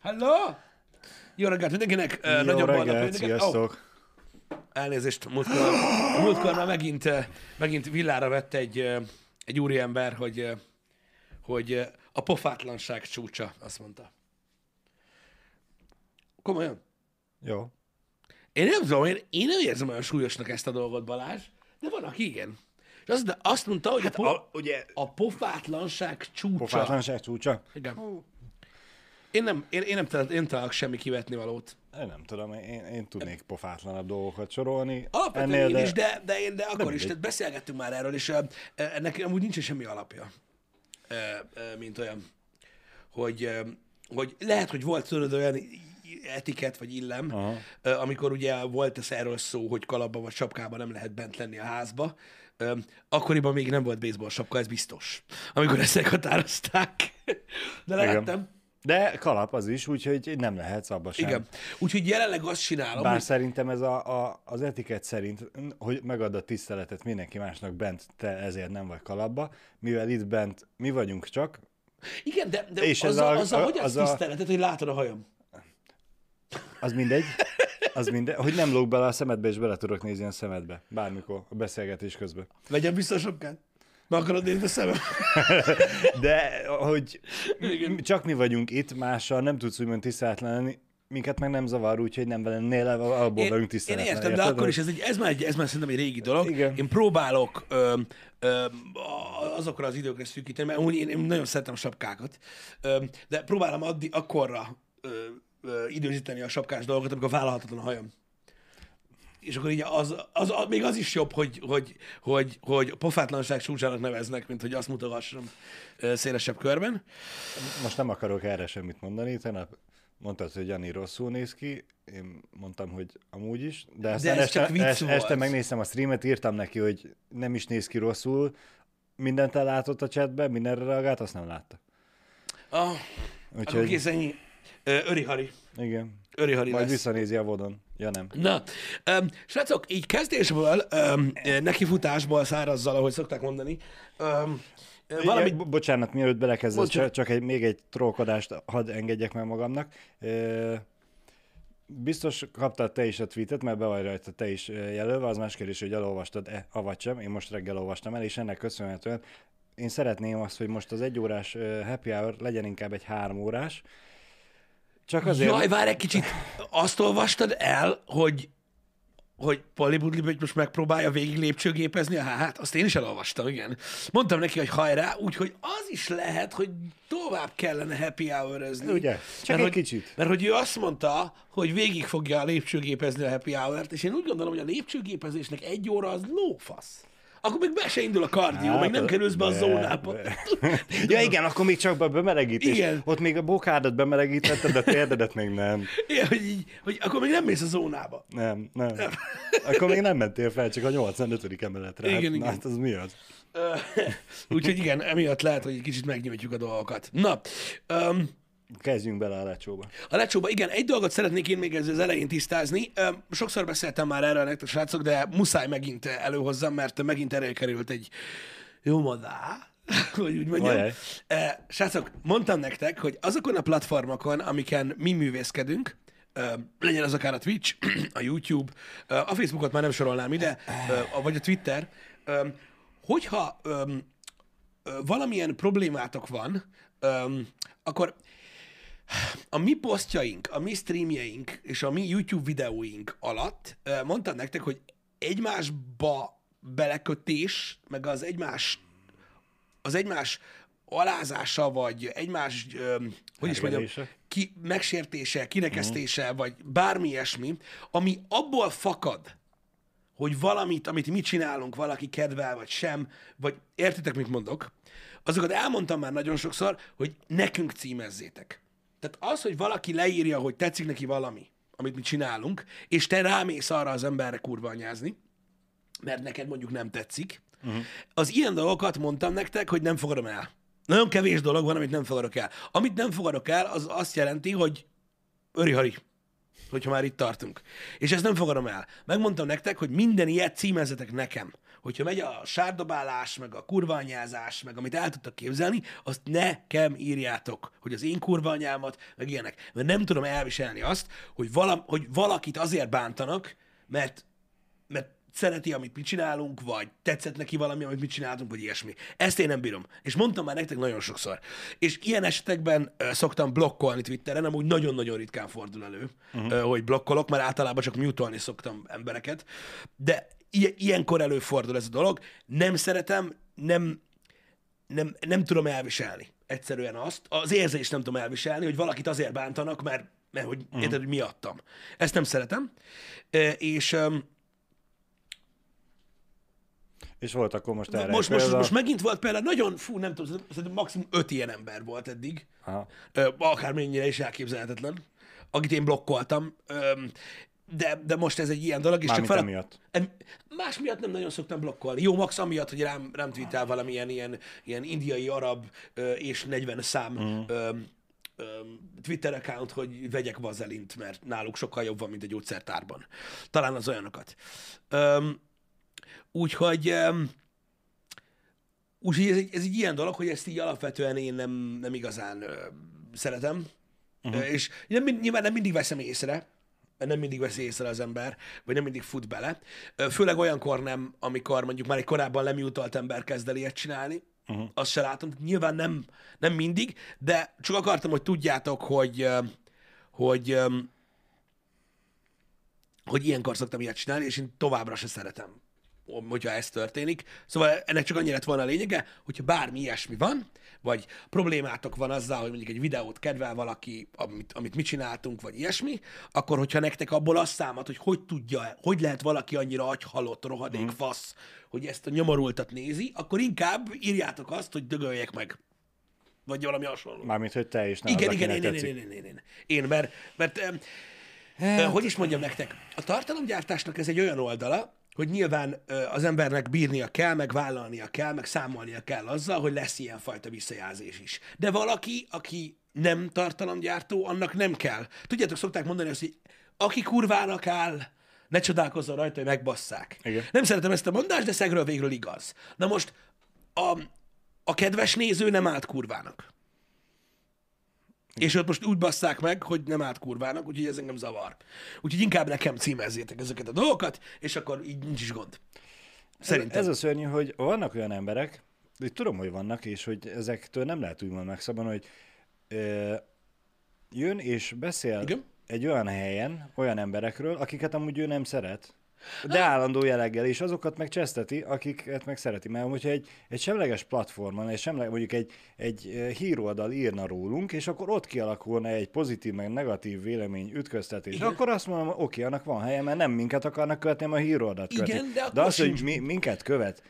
Hello! Jó reggelt mindenkinek! Jó Nagyon reggelt, sziasztok! Elnézést, múltkor, múltkor már megint, megint villára vett egy, egy úriember, hogy, hogy a pofátlanság csúcsa, azt mondta. Komolyan? Jó. Én nem tudom, én, én nem érzem olyan súlyosnak ezt a dolgot, Balázs, de van, aki igen. És azt, de azt mondta, hogy hát a, po- A, ugye, a pofátlanság csúcsa. pofátlanság csúcsa? Igen. Én nem, én, én nem, talál, én nem találok semmi kivetni valót. Én nem tudom, én, én tudnék pofátlanabb dolgokat sorolni. Alapvetően Ennél, én de... is, de, de, én, de akkor is, mindegy. tehát beszélgettünk már erről, és uh, ennek amúgy nincs semmi alapja, uh, uh, mint olyan, hogy, uh, hogy lehet, hogy volt tudod olyan etiket vagy illem, Aha. uh, amikor ugye volt ez erről szó, hogy kalapba vagy sapkában nem lehet bent lenni a házba, akkoriban még nem volt baseball sapka, ez biztos, amikor ezt meghatározták. De lehettem. De kalap az is, úgyhogy nem lehetsz abba sem. Igen. Úgyhogy jelenleg azt csinálom, Bár hogy szerintem ez a, a, az etiket szerint, hogy megad a tiszteletet mindenki másnak bent, te ezért nem vagy kalapba, mivel itt bent mi vagyunk csak, igen, de, de És az, a, a- az, a, hogy az az a- tiszteletet, hogy látod a hajam. az mindegy, az mindegy, hogy nem lóg bele a szemedbe, és bele tudok nézni a szemedbe, bármikor, a beszélgetés közben. Vissza a sapkát? Meg akarod nézni a szemem? De hogy Igen. csak mi vagyunk itt, mással nem tudsz úgymond tiszteletlen lenni, minket meg nem zavar, úgyhogy nem lennél abból Én, én tiszteletlen. értem, de akkor is ez, egy, ez, már egy, ez már szerintem egy régi dolog. Igen. Én próbálok ö, ö, azokra az időkre szűkíteni, mert úgy én, én nagyon szeretem a sapkákat, ö, de próbálom addi, akkorra ö, ö, időzíteni a sapkás dolgokat, amikor vállalhatatlan a hajam. És akkor így az, az, az, még az is jobb, hogy, hogy, hogy, hogy pofátlanság csúcsának neveznek, mint hogy azt mutogassam szélesebb körben. Most nem akarok erre semmit mondani, tegnap mondtad, hogy Jani rosszul néz ki, én mondtam, hogy amúgy is, de aztán ez este, csak vicc este, este megnéztem a streamet, írtam neki, hogy nem is néz ki rosszul, mindent ellátott a chatben, mindenre reagált, azt nem látta. Ah, akkor Úgyhogy, kész ennyi. Öri Hari. igen, Öri Hari majd lesz. visszanézi a vodon. Ja nem. Na, um, srácok, így kezdésből, um, nekifutásból szárazzal, ahogy szokták mondani, um, valamit... Bo- bocsánat, mielőtt belekezdesz, csak- csak, egy, még egy trollkodást hadd engedjek meg magamnak. Ö, Biztos kaptad te is a tweetet, mert be vagy rajta te is jelölve, az más kérdés, hogy elolvastad-e, avagy sem. Én most reggel olvastam el, és ennek köszönhetően én szeretném azt, hogy most az egy órás ö, happy hour legyen inkább egy három órás. Csak azért... Jaj, várj egy kicsit, azt olvastad el, hogy hogy Pali Budli most megpróbálja végig lépcsőgépezni a hát azt én is elolvastam, igen. Mondtam neki, hogy hajrá, úgyhogy az is lehet, hogy tovább kellene happy hour Ugye? Csak egy hogy, kicsit. Mert hogy ő azt mondta, hogy végig fogja lépcsőgépezni a happy hour-t, és én úgy gondolom, hogy a lépcsőgépezésnek egy óra az lófasz. Akkor még be se indul a kardió, Hát, meg nem kerülsz be a zónába. de. Ja igen, akkor még csak be bemelegítés. Igen. Ott még a bokádat bemelegítetted, de a térdedet még nem. Igen, hogy, így, hogy akkor még nem mész a zónába. Nem, nem. Akkor még nem mentél fel, csak a 85. emeletre. Igen, hát, igen. Hát az mi az? Úgyhogy igen, emiatt lehet, hogy egy kicsit megnyújtjuk a dolgokat. Na, um, Kezdjünk bele a lecsóba. a lecsóba, igen, egy dolgot szeretnék én még ezzel az elején tisztázni. Sokszor beszéltem már erről nektek, srácok, de muszáj megint előhozzam, mert megint előkerült egy jó madá, hogy úgy mondjam. Ajaj. Srácok, mondtam nektek, hogy azokon a platformokon, amiken mi művészkedünk, legyen az akár a Twitch, a YouTube, a Facebookot már nem sorolnám ide, vagy a Twitter, hogyha valamilyen problémátok van, akkor a mi posztjaink, a mi streamjeink és a mi YouTube videóink alatt mondtam nektek, hogy egymásba belekötés, meg az egymás az egymás alázása, vagy egymás, öm, hogy is mondjam, ki, megsértése, kirekesztése, uh-huh. vagy bármi ilyesmi, ami abból fakad, hogy valamit, amit mi csinálunk, valaki kedvel, vagy sem, vagy értitek, mit mondok, azokat elmondtam már nagyon sokszor, hogy nekünk címezzétek. Tehát az, hogy valaki leírja, hogy tetszik neki valami, amit mi csinálunk, és te rámész arra az emberre kurva anyázni, mert neked mondjuk nem tetszik, uh-huh. az ilyen dolgokat mondtam nektek, hogy nem fogadom el. Nagyon kevés dolog van, amit nem fogadok el. Amit nem fogadok el, az azt jelenti, hogy öri-hari hogyha már itt tartunk. És ezt nem fogadom el. Megmondtam nektek, hogy minden ilyet címezzetek nekem. Hogyha megy a sárdobálás, meg a kurvanyázás, meg amit el tudtak képzelni, azt nekem írjátok, hogy az én kurvanyámat, meg ilyenek. Mert nem tudom elviselni azt, hogy, vala, hogy valakit azért bántanak, mert, mert szereti, amit mi csinálunk, vagy tetszett neki valami, amit mi csináltunk, vagy ilyesmi. Ezt én nem bírom. És mondtam már nektek nagyon sokszor. És ilyen esetekben uh, szoktam blokkolni Twitteren, amúgy nagyon-nagyon ritkán fordul elő, uh-huh. uh, hogy blokkolok, mert általában csak mutolni szoktam embereket. De ilyenkor előfordul ez a dolog. Nem szeretem, nem, nem, nem tudom elviselni egyszerűen azt, az érzést nem tudom elviselni, hogy valakit azért bántanak, mert, mert hogy uh-huh. érted, hogy miattam. Ezt nem szeretem. Uh, és És volt akkor most erre most, most, most megint volt például, nagyon, fú, nem tudom, szerintem maximum öt ilyen ember volt eddig, Aha. Akármennyire is elképzelhetetlen, akit én blokkoltam, de, de most ez egy ilyen dolog, és Mármint csak fel... emiatt. Em- Más miatt nem nagyon szoktam blokkolni. Jó, max amiatt, hogy rám, rám tweetel valamilyen ilyen, ilyen indiai, arab ö, és 40 szám mm. ö, ö, Twitter account, hogy vegyek vazelint, mert náluk sokkal jobb van, mint a gyógyszertárban. Talán az olyanokat. Öm, úgyhogy öm, úgyhogy ez egy, ez egy ilyen dolog, hogy ezt így alapvetően én nem, nem igazán ö, szeretem. Uh-huh. És nem, nyilván nem mindig veszem észre, nem mindig veszi észre az ember, vagy nem mindig fut bele. Főleg olyankor nem, amikor mondjuk már egy korábban lemutalt ember kezd el ilyet csinálni, uh-huh. azt se látom. Nyilván nem, nem mindig, de csak akartam, hogy tudjátok, hogy, hogy, ö, hogy ilyenkor szoktam ilyet csinálni, és én továbbra se szeretem, hogyha ez történik. Szóval ennek csak annyi lett volna a lényege, hogyha bármi ilyesmi van, vagy problémátok van azzal, hogy mondjuk egy videót kedvel valaki, amit, amit mi csináltunk, vagy ilyesmi, akkor hogyha nektek abból azt számad, hogy hogy tudja, hogy lehet valaki annyira agyhalott, rohadék, mm. fasz, hogy ezt a nyomorultat nézi, akkor inkább írjátok azt, hogy dögöljek meg. Vagy valami hasonló. Mármint, hogy te is nem Igen, az, igen, én, én, tetszik. én, én, én, én. Én, mert, mert ö, hogy is mondjam nektek, a tartalomgyártásnak ez egy olyan oldala, hogy nyilván az embernek bírnia kell, meg vállalnia kell, meg számolnia kell azzal, hogy lesz ilyenfajta visszajelzés is. De valaki, aki nem tartalomgyártó, annak nem kell. Tudjátok, szokták mondani azt, hogy aki kurvának áll, ne csodálkozzon rajta, hogy megbasszák. Igen. Nem szeretem ezt a mondást, de szegről végről igaz. Na most a, a kedves néző nem állt kurvának. És ott most úgy basszák meg, hogy nem állt kurvának, úgyhogy ez engem zavar. Úgyhogy inkább nekem címezzétek ezeket a dolgokat, és akkor így nincs is gond. Szerintem. Ez a szörnyű, hogy vannak olyan emberek, de tudom, hogy vannak, és hogy ezektől nem lehet úgymond megszabadulni, hogy ö, jön és beszél Igen. egy olyan helyen olyan emberekről, akiket amúgy ő nem szeret, de állandó jelleggel, és azokat meg cseszteti, akiket meg szereti. Mert hogyha egy, egy semleges platformon, egy semleges, mondjuk egy, egy ö, híroldal írna rólunk, és akkor ott kialakulna egy pozitív, meg negatív vélemény ütköztetés, Igen. akkor azt mondom, oké, annak van helye, mert nem minket akarnak követni, hanem a híroldalt Igen, követni. de akkor de az, hogy mi, minket követ,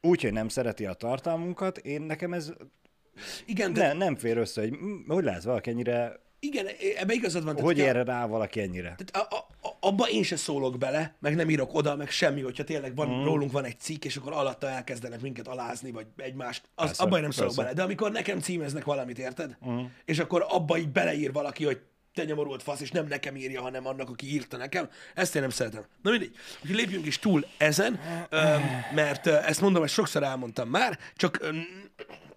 úgy, hogy nem szereti a tartalmunkat, én nekem ez Igen, de, ne, nem fér össze, hogy hogy lehet valaki ennyire, igen, ebbe igazad van. hogy erre rá valaki ennyire. Tehát a, a, abba én se szólok bele, meg nem írok oda, meg semmi, hogyha tényleg van, mm. rólunk van egy cikk, és akkor alatta elkezdenek minket alázni, vagy egymást, az, Persze, abba én nem szólok persze. bele. De amikor nekem címeznek valamit, érted? Mm. És akkor abba így beleír valaki, hogy te nyomorult fasz, és nem nekem írja, hanem annak, aki írta nekem. Ezt én nem szeretem. Na mindegy. Úgyhogy lépjünk is túl ezen, mert ezt mondom, ezt sokszor elmondtam már, csak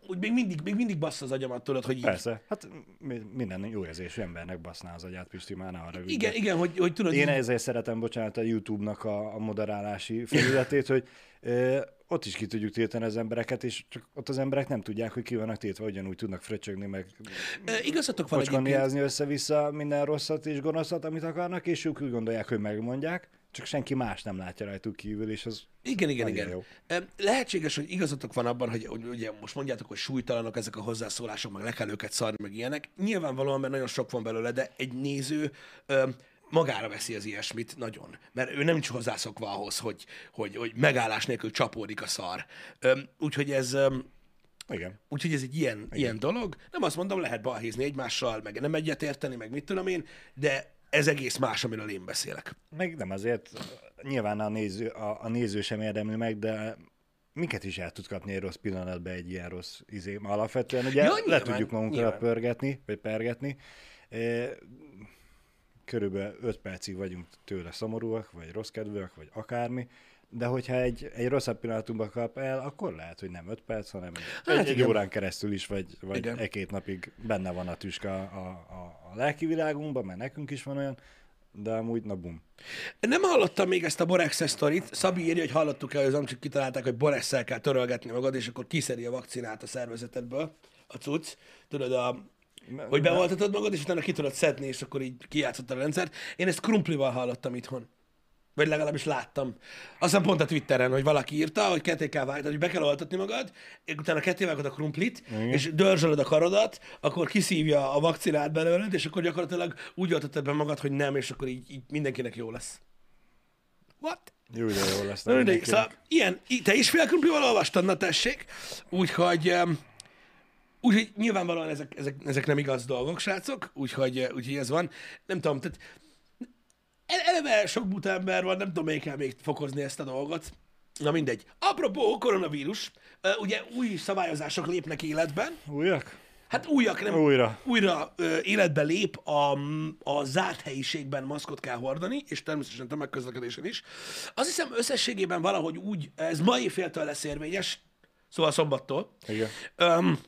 úgy még mindig, még mindig bassz az agyamat, tudod, hogy így, Persze, hát mi- minden jó érzésű embernek baszná az agyát, Pisti, már ne arra igen, igen, hogy, hogy tudod, Én így, ezért szeretem, bocsánat, a YouTube-nak a, a moderálási felületét, hogy ö, ott is ki tudjuk tiltani az embereket, és csak ott az emberek nem tudják, hogy ki vannak tiltva, ugyanúgy tudnak fröcsögni, meg ö, igazatok van egyébként. össze-vissza minden rosszat és gonoszat, amit akarnak, és ők úgy gondolják, hogy megmondják, csak senki más nem látja rajtuk kívül, és az Igen, igen, igen. jó. Lehetséges, hogy igazatok van abban, hogy, hogy ugye most mondjátok, hogy súlytalanok ezek a hozzászólások, meg le kell őket szarni, meg ilyenek. Nyilvánvalóan, mert nagyon sok van belőle, de egy néző öm, magára veszi az ilyesmit nagyon. Mert ő nem nincs hozzászokva ahhoz, hogy, hogy, hogy megállás nélkül csapódik a szar. Öm, Úgyhogy ez, öm, igen. úgyhogy ez egy ilyen, ilyen dolog. Nem azt mondom, lehet balhézni egymással, meg nem egyetérteni, meg mit tudom én, de ez egész más, amiről én beszélek. Meg nem azért, nyilván a néző, a, a néző sem érdemli meg, de minket is el tud kapni egy rossz pillanatban egy ilyen rossz izé. Alapvetően ugye Ja, ja, le nyilván, tudjuk magunkra nyilván. pörgetni, vagy pergetni. Körülbelül 5 percig vagyunk tőle szomorúak, vagy rossz kedvűek, vagy akármi, de hogyha egy, egy rosszabb pillanatunkba kap el, akkor lehet, hogy nem 5 perc, hanem Hát egy, egy órán keresztül is, vagy, vagy Igen. egy-két napig benne van a tüska a, a, a lelki világunkban, mert nekünk is van olyan, de amúgy na bum. Nem hallottam még ezt a Borex sztorit. Szabi írja, hogy hallottuk el, hogy az amcsik kitalálták, hogy borex kell törölgetni magad, és akkor kiszedi a vakcinát a szervezetedből, a cucc. Tudod, a, hogy beoltatod magad, és utána ki tudod szedni, és akkor így kijátszottad a rendszert. Én ezt krumplival hallottam itthon. Vagy legalábbis láttam. Aztán pont a Twitteren, hogy valaki írta, hogy ketté kell vágni, hogy be kell oltatni magad, és utána ketté vágod a krumplit, Igen. és dörzsölöd a karodat, akkor kiszívja a vakcinát belőled, és akkor gyakorlatilag úgy oltatod be magad, hogy nem, és akkor így, így mindenkinek jó lesz. What? Jó, de jó lesz. Na, mindenkinek. szóval ilyen, te is fél krumplival olvastad, na tessék, úgyhogy, em, úgyhogy nyilvánvalóan ezek, ezek, ezek nem igaz dolgok, srácok, úgyhogy, eh, úgyhogy ez van. Nem tudom, tehát eleve sok buta ember van, nem tudom, még kell még fokozni ezt a dolgot. Na mindegy. Apropó koronavírus, ugye új szabályozások lépnek életben. Újak? Hát újak, nem Újra. újra ö, életbe lép, a, a zárt helyiségben maszkot kell hordani, és természetesen tömegközlekedésen is. Azt hiszem összességében valahogy úgy, ez ma éjféltől lesz érvényes, szóval szombattól. Igen. Um,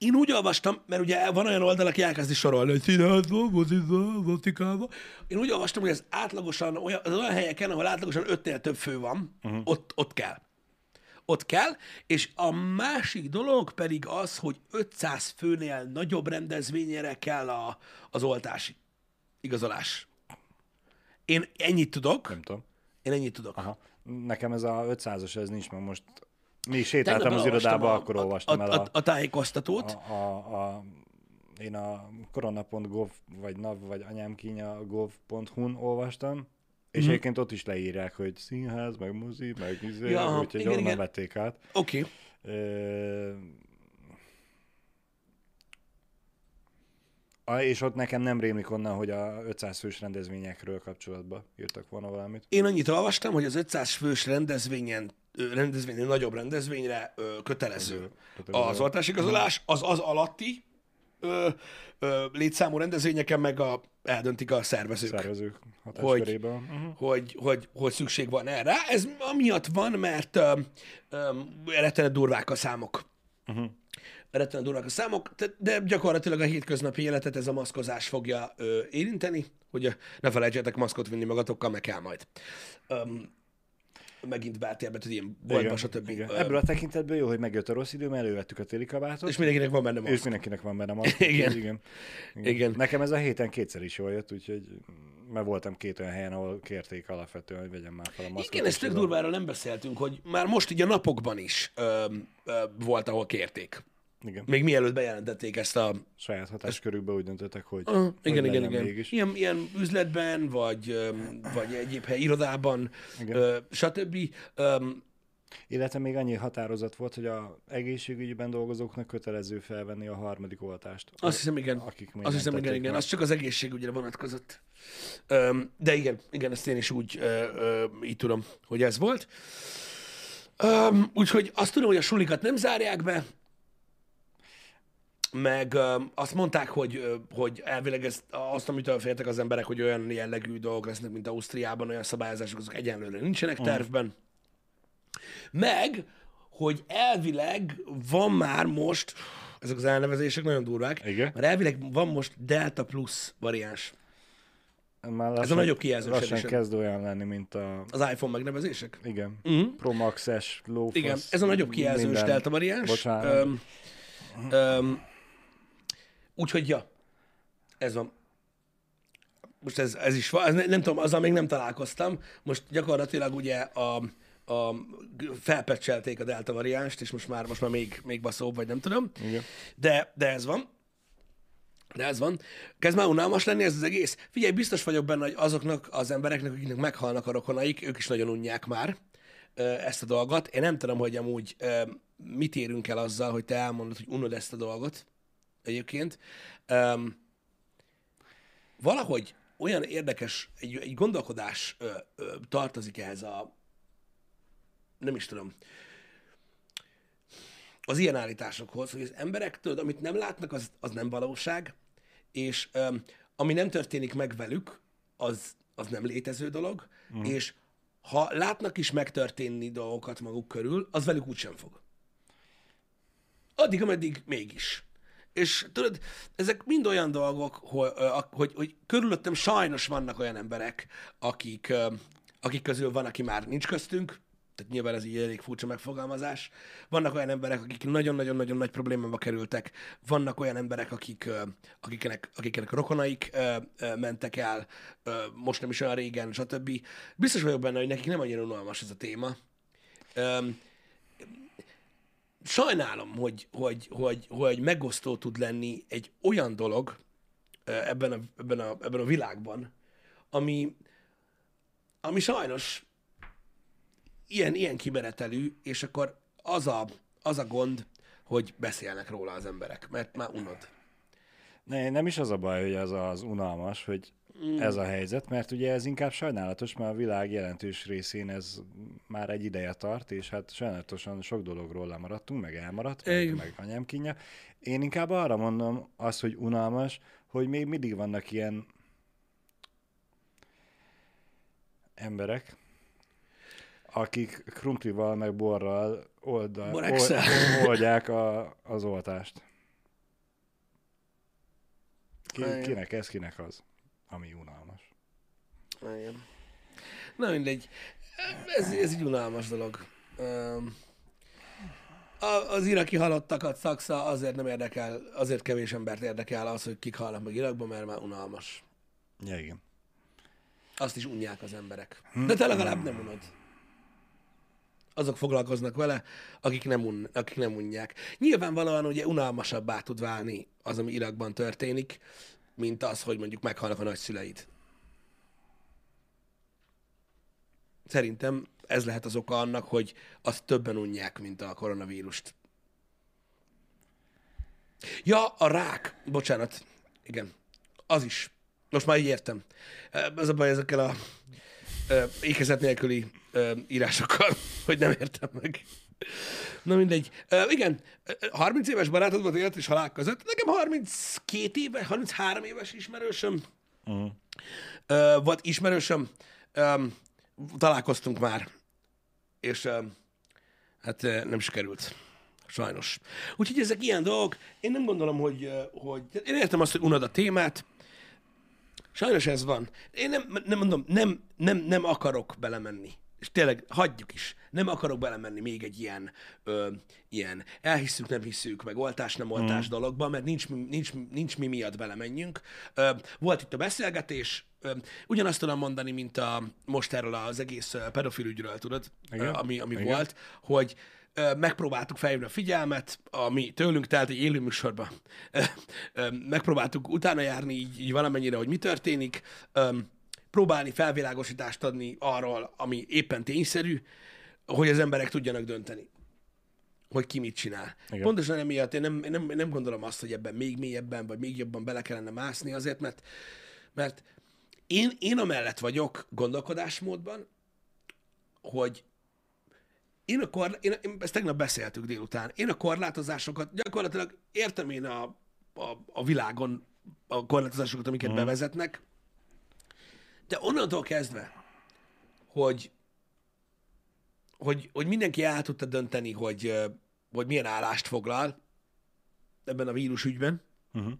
én úgy olvastam, mert ugye van olyan oldal, aki elkezdi sorolni, hogy színházba, moziba, Vatikába. Én úgy olvastam, hogy ez átlagosan olyan, az olyan helyeken, ahol átlagosan ötnél több fő van, uh-huh. ott, ott kell. Ott kell, és a másik dolog pedig az, hogy 500 főnél nagyobb rendezvényre kell a, az oltási igazolás. Én ennyit tudok. Nem tudom. Én ennyit tudok. Aha. Nekem ez a 500-as, ez nincs meg most. Mi sétáltam az irodába, a- akkor olvastam a, el a, a, a tájékoztatót. a, a, a én a korona.gov, vagy nav, vagy anyámkínya gov.hu-n olvastam, és Mhm. egyébként ott is leírják, hogy színház, meg mozi, meg izé, Ja, úgyhogy igen, onnan igen. vették át. Oké. Okay. Ö... A, és ott nekem nem rémlik onnan, hogy a 500 fős rendezvényekről kapcsolatban írtak volna valamit. Én annyit olvastam, hogy az 500 fős rendezvényen, rendezvényen, nagyobb rendezvényre ö, kötelező az oltásigazolás, az az alatti ö, ö, létszámú rendezvényeken meg a, eldöntik a szervezők, Szervezők hatáskörében. Uh-huh. hogy, hogy, hogy szükség van erre. Ez amiatt van, mert rettenet durvák a számok. Uh-huh. Rettenet durvák a számok, de- gyakorlatilag a hétköznapi életet ez a maszkozás fogja ö, érinteni, hogy ne felejtsétek maszkot vinni magatokkal, meg kell majd. Öm, megint beltérbe, tehát ilyen boltba, stb. igen. Ebből a tekintetből jó, hogy megjött a rossz idő, mert elővettük a téli kabátot, És mindenkinek van benne és maszk. mindenkinek van benne maszk. Igen. igen. igen. Igen. Nekem ez a héten kétszer is jól jött, úgyhogy mert voltam két olyan helyen, ahol kérték alapvetően, hogy vegyem már fel a maszkot. Igen, ez és tök ez a- durva, erről nem beszéltünk, hogy már most így a napokban is ö, ö, volt, ahol kérték. Igen. Még mielőtt bejelentették ezt a... Saját hatáskörükben úgy döntöttek, hogy, Uh, hogy igen, igen, igen. mégis. Ilyen, ilyen üzletben, vagy, vagy egyéb hely, irodában, Igen. ö, stb. Öm, Illetve még annyi határozat volt, hogy a egészségügyben dolgozóknak kötelező felvenni a harmadik oltást. Azt hiszem, igen. Akik még Azt hiszem, igen, igen. Az csak az egészségügyre vonatkozott. Öm, de igen, igen, ezt én is úgy ö, ö, így tudom, hogy ez volt. Öm, úgyhogy azt tudom, hogy a sulikat nem zárják be, meg azt mondták, hogy, hogy elvileg ezt, azt, amitől féltek az emberek, hogy olyan jellegű dolgok lesznek, mint Ausztriában, olyan szabályozások, azok egyenlőre nincsenek tervben. Meg, hogy elvileg van már most, ezek az elnevezések nagyon durvák, Igen. mert elvileg van most Delta Plus variáns. Már lassan, nagyobb kijelzős Lassan kezd olyan lenni, mint a... Az iPhone megnevezések? Igen. Mhm. Pro Max-es, low Igen, ez a nagyobb kijelzős minden- Delta variáns. Bocsánat. Öm, öm, úgyhogy, ja, ez van. Most ez, ez is van, ez ne- nem tudom, azzal még nem találkoztam. Most gyakorlatilag ugye a, a felpecselték a Delta variánst, és most már, most már még, még baszóbb, vagy nem tudom. Igen. De, de ez van. De ez van. Kezd már unalmas lenni ez az egész. Figyelj, biztos vagyok benne, hogy azoknak az embereknek, akiknek meghalnak a rokonaik, ők is nagyon unják már ezt a dolgot. Én nem tudom, hogy amúgy mit érünk el azzal, hogy te elmondod, hogy unod ezt a dolgot egyébként. Um, valahogy olyan érdekes, egy, egy gondolkodás ö, ö, tartozik ehhez a nem is tudom, az ilyen állításokhoz, hogy az emberek, tudod, amit nem látnak, az, az nem valóság, és um, ami nem történik meg velük, az, az nem létező dolog, mm. és ha látnak is megtörténni dolgokat maguk körül, az velük úgysem fog. Addig, ameddig mégis. És tudod, ezek mind olyan dolgok, hogy, hogy, hogy körülöttem sajnos vannak olyan emberek, akik, akik közül van, aki már nincs köztünk, tehát nyilván ez így elég furcsa megfogalmazás. Vannak olyan emberek, akik nagyon-nagyon-nagyon nagy problémába kerültek, vannak olyan emberek, akik, akiknek, akiknek rokonaik mentek el, most nem is olyan régen, stb. Biztos vagyok benne, hogy nekik nem annyira unalmas ez a téma. Sajnálom, hogy, hogy, hogy, hogy megosztó tud lenni egy olyan dolog ebben a, ebben a, ebben a világban, ami, ami sajnos ilyen, ilyen kimenetelű, és akkor az a, az a gond, hogy beszélnek róla az emberek, mert már unod. Ne, nem is az a baj, hogy az az unalmas, hogy mm. ez a helyzet, mert ugye ez inkább sajnálatos, mert a világ jelentős részén ez már egy ideje tart, és hát sajnálatosan sok dologról lemaradtunk, meg elmaradt, meg, meg anyám kínja. Én inkább arra mondom azt, hogy unalmas, hogy még mindig vannak ilyen emberek, akik krumplival meg borral oldal, old, oldják a, az oltást. Ki, kinek ez, kinek az, ami unalmas. Igen. Na mindegy. Ez, ez egy unalmas dolog. Az iraki halottakat szaksza azért nem érdekel, azért kevés embert érdekel az, hogy kik halnak meg Irakban, mert már unalmas. Ja, igen. Azt is unják az emberek. De te legalább nem unod azok foglalkoznak vele, akik nem, un, akik nem unják. Nyilvánvalóan ugye unalmasabbá tud válni az, ami Irakban történik, mint az, hogy mondjuk meghalnak a nagyszüleid. Szerintem ez lehet az oka annak, hogy azt többen unják, mint a koronavírust. Ja, a rák. Bocsánat. Igen. Az is. Most már így értem. Ez a baj ezekkel a ékezet nélküli írásokkal, hogy nem értem meg. Na mindegy. Ö, igen, 30 éves barátod volt élet és halál között. Nekem 32 éves, 33 éves ismerősöm uh-huh. ö, volt ismerősöm. Ö, találkoztunk már, és ö, hát nem sikerült. Sajnos. Úgyhogy ezek ilyen dolgok. Én nem gondolom, hogy, hogy én értem azt, hogy unod a témát, Sajnos ez van. Én nem, nem mondom, nem, nem, nem akarok belemenni. És tényleg, hagyjuk is. Nem akarok belemenni még egy ilyen, ö, ilyen elhisszük, nem hiszük, meg oltás, nem oltás mm. dologba, mert nincs, nincs, nincs mi miatt belemenjünk. Ö, volt itt a beszélgetés, ö, ugyanazt tudom mondani, mint a, most erről az egész pedofil ügyről, tudod, Igen? Ö, ami, ami Igen. volt, hogy megpróbáltuk felhívni a figyelmet, ami tőlünk telt egy élő műsorban. Megpróbáltuk utána járni így, így valamennyire, hogy mi történik, próbálni felvilágosítást adni arról, ami éppen tényszerű, hogy az emberek tudjanak dönteni hogy ki mit csinál. Igen. Pontosan emiatt én nem, én nem, én nem gondolom azt, hogy ebben még mélyebben, vagy még jobban bele kellene mászni, azért, mert, mert én, én amellett vagyok gondolkodásmódban, hogy én a korl- én, én, ezt tegnap beszéltük délután, én a korlátozásokat, gyakorlatilag értem én a, a, a világon a korlátozásokat, amiket mm. bevezetnek, de onnantól kezdve, hogy, hogy, hogy mindenki el tudta dönteni, hogy, hogy milyen állást foglal ebben a vírusügyben, uh-huh.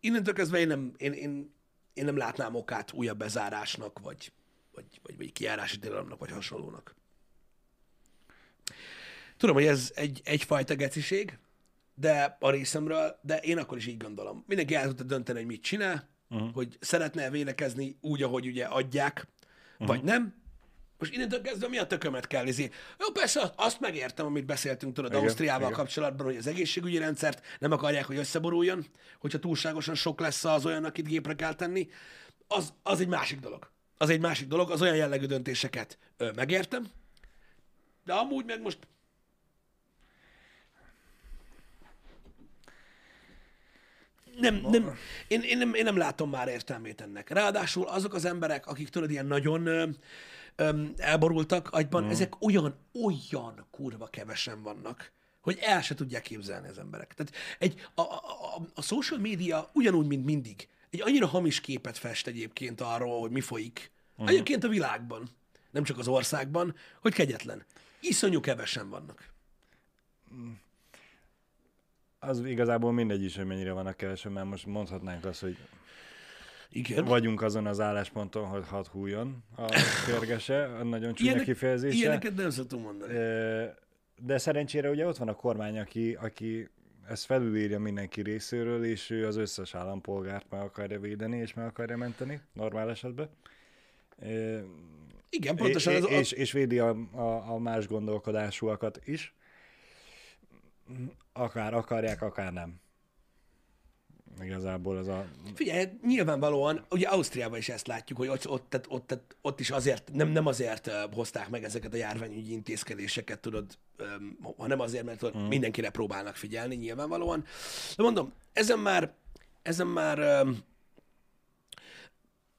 innentől kezdve én nem, én, én, én nem látnám okát újabb bezárásnak, vagy, vagy, vagy, vagy kiárási tilalomnak, vagy hasonlónak. Tudom, hogy ez egy, egyfajta geciség, de a részemről, de én akkor is így gondolom. Mindenki el tudta dönteni, hogy mit csinál, uh-huh. hogy szeretne vélekezni úgy, ahogy ugye adják, uh-huh. vagy nem. Most innentől kezdve mi a tökömet kell nézni? Jó, persze, azt megértem, amit beszéltünk tudod igen, Ausztriával igen. kapcsolatban, hogy az egészségügyi rendszert nem akarják, hogy összeboruljon, hogyha túlságosan sok lesz az olyan, akit gépre kell tenni. Az, az egy másik dolog. Az egy másik dolog, az olyan jellegű döntéseket ö, megértem, de amúgy meg most nem, nem, én, én, nem, én nem látom már értelmét ennek. Ráadásul azok az emberek, akik tudod, ilyen nagyon ö, ö, elborultak agyban, mm. ezek olyan, olyan kurva kevesen vannak, hogy el se tudják képzelni az emberek. Tehát egy, a, a, a, a social media ugyanúgy, mint mindig, egy annyira hamis képet fest egyébként arról, hogy mi folyik. Uh-huh. Egyébként a világban, nem csak az országban, hogy kegyetlen. Iszonyú kevesen vannak. Az igazából mindegy is, hogy mennyire vannak kevesen, mert most mondhatnánk azt, hogy Igen. vagyunk azon az állásponton, hogy hadd hújjon a férgese, a nagyon csúnya Ilyenek, kifejezése. ilyeneket nem szoktunk mondani. De szerencsére ugye ott van a kormány, aki, aki ezt felülírja mindenki részéről, és ő az összes állampolgárt meg akarja védeni, és meg akarja menteni, normál esetben. Igen, pontosan az, és, és, és védi a, a, a más gondolkodásúakat is. Akár akarják, akár nem. Igazából ez a... Figyelj, nyilvánvalóan, ugye Ausztriában is ezt látjuk, hogy ott, ott, ott, ott, ott is azért, nem, nem azért hozták meg ezeket a járványügyi intézkedéseket, tudod, hanem azért, mert tudod, mindenkire próbálnak figyelni, nyilvánvalóan. De mondom, ezen már, ezen már,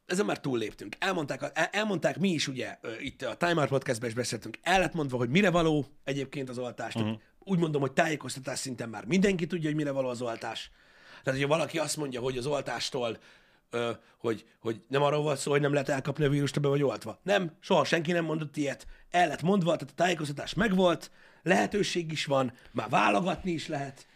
ezen már túlléptünk. Elmondták, elmondták mi is, ugye, itt a Time Out Podcastben is beszéltünk, el lett mondva, hogy mire való egyébként az oltás. Uh-huh. Úgy mondom, hogy tájékoztatás szinten már mindenki tudja, hogy mire való az oltás. Tehát, hogyha valaki azt mondja, hogy az oltástól, ö, hogy, hogy nem arról volt szó, hogy nem lehet elkapni a vírust, be vagy oltva. Nem, soha senki nem mondott ilyet. El lett mondva, tehát a tájékoztatás megvolt, lehetőség is van, már válogatni is lehet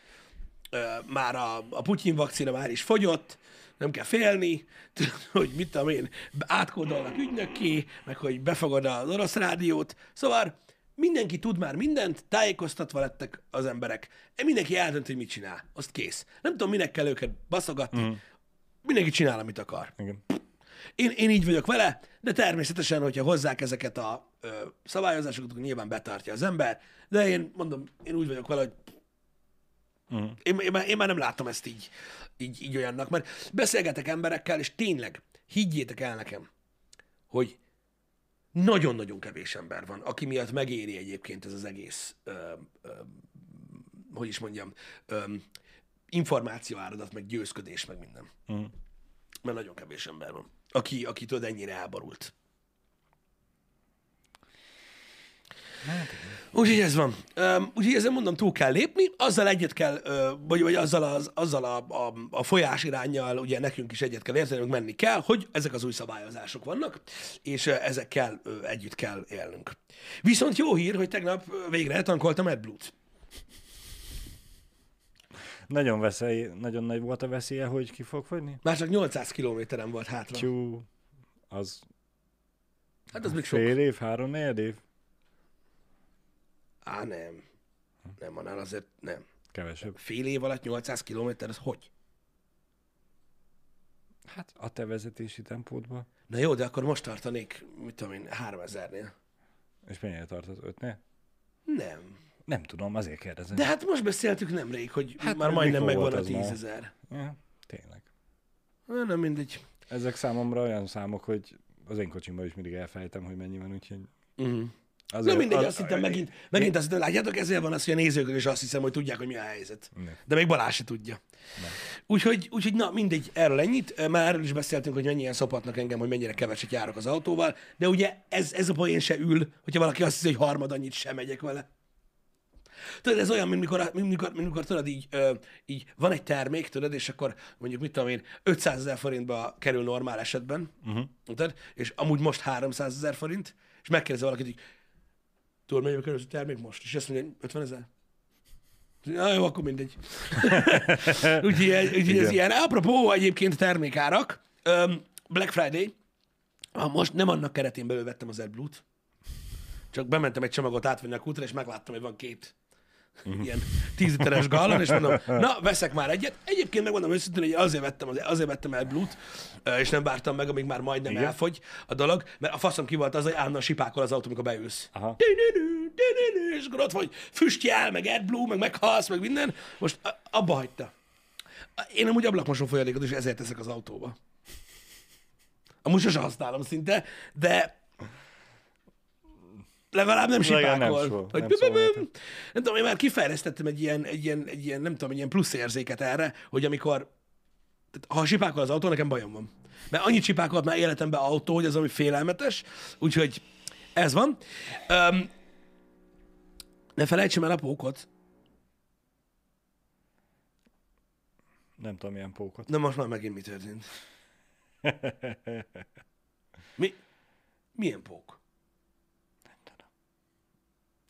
ö, már a, a Putyin vakcina már is fogyott, nem kell félni, hogy mit tudom én, átkódolnak ügynökké, meg hogy befogad az orosz rádiót. Szóval mindenki tud már mindent, tájékoztatva lettek az emberek. Mindenki eldönt, hogy mit csinál. Azt kész. Nem tudom, minek kell őket baszogatni. Mm. Mindenki csinál, amit akar. Igen. Én, én így vagyok vele, de természetesen, hogyha hozzák ezeket a ö, szabályozásokat, akkor nyilván betartja az ember, de én mondom, én úgy vagyok vele, hogy Uh-huh. én, én, már, én már nem látom ezt így, így, így olyannak, mert beszélgetek emberekkel, és tényleg, higgyétek el nekem, hogy nagyon-nagyon kevés ember van, aki miatt megéri egyébként ez az egész, ö, ö, hogy is mondjam, ö, információ áradat, meg győzködés, meg minden. Uh-huh. Mert nagyon kevés ember van, aki, aki tudod, ennyire elborult. Úgyhogy ez van. Um, úgyhogy ezen mondom, túl kell lépni, azzal egyet kell, uh, vagy, vagy azzal, az, azzal a, a, a folyás irányjal ugye nekünk is egyet kell értenünk, menni kell, hogy ezek az új szabályozások vannak, és uh, ezekkel uh, együtt kell élnünk. Viszont jó hír, hogy tegnap végre eltankoltam AdBlue-t. Nagyon, veszély, nagyon nagy volt a veszélye, hogy ki fog fogyni? Már csak 800 kilométeren volt hátra. Tyú, az Hát az még sok. fél év, három négy év? Á, nem. Nem, annál azért nem. Kevesebb. Fél év alatt 800 kilométer, az hogy? Hát a te vezetési tempódban. Na jó, de akkor most tartanék, mit tudom én, 3000-nél. És mennyire tartott? Ötnél? Nem. Nem tudom, azért kérdezem. De hát most beszéltük nemrég, hogy hát, már majdnem megvan a az már? tízezer. Ja, tényleg. Na, Nem mindegy. Ezek számomra olyan számok, hogy az én kocsimban is mindig elfelejtem, hogy mennyi van, úgyhogy... Uh-huh. Azért, Na mindegy, az- azt hittem megint, megint azt hittem, látjátok, ezért van az, hogy a nézők is azt hiszem, hogy tudják, hogy mi a helyzet. Ne. De még Balázs se tudja. Úgyhogy, úgyhogy na mindegy, erről ennyit. Már erről is beszéltünk, hogy mennyien szopatnak engem, hogy mennyire keveset járok az autóval, de ugye ez, ez a poén se ül, hogyha valaki azt hiszi, hogy harmad annyit sem megyek vele. Tudod, ez olyan, mint mikor, mint mikor, mint mikor tudod, így, ö, így van egy termék, tudod, és akkor mondjuk, mit tudom én, 500 ezer forintba kerül normál esetben, uh-huh. tudod, és amúgy most 300 ezer forint, és megkérdezi valakit, hogy tudod, mennyibe kerül a termék most? És azt mondja, 50 ezer? Na jó, akkor mindegy. úgyhogy, úgyhogy ez ilyen. Apropó egyébként termékárak, öm, Black Friday, ha most nem annak keretén belül vettem az AdBlue-t, csak bementem egy csomagot átvenni a kútra, és megláttam, hogy van két ilyen 10 literes gallon, és mondom, na, veszek már egyet. Egyébként megmondom őszintén, hogy azért vettem, az- azért vettem el Blut, és nem vártam meg, amíg már majdnem Igen. elfogy a dolog, mert a faszom ki volt az, hogy állandóan sipákol az autó, amikor beülsz. Aha. És akkor ott vagy, füstjel, meg AdBlue, meg meghalsz, meg minden. Most abba hagyta. Én amúgy ablakmosó folyadékot is ezért teszek az autóba. Amúgy sose használom szinte, de legalább nem Legalább nem sipákol. szól, hogy nem szól. Nem tudom, én már kifejlesztettem egy ilyen, egy ilyen, egy ilyen, nem tudom, egy ilyen plusz érzéket erre, hogy amikor, tehát ha sipákol az autó, nekem bajom van. Mert annyit sipákolt már életemben autó, hogy az, ami félelmetes, úgyhogy ez van. Um, ne felejtsem el a pókot. nem tudom milyen pókot. Na most már megint mi történt? Mi? Milyen pók?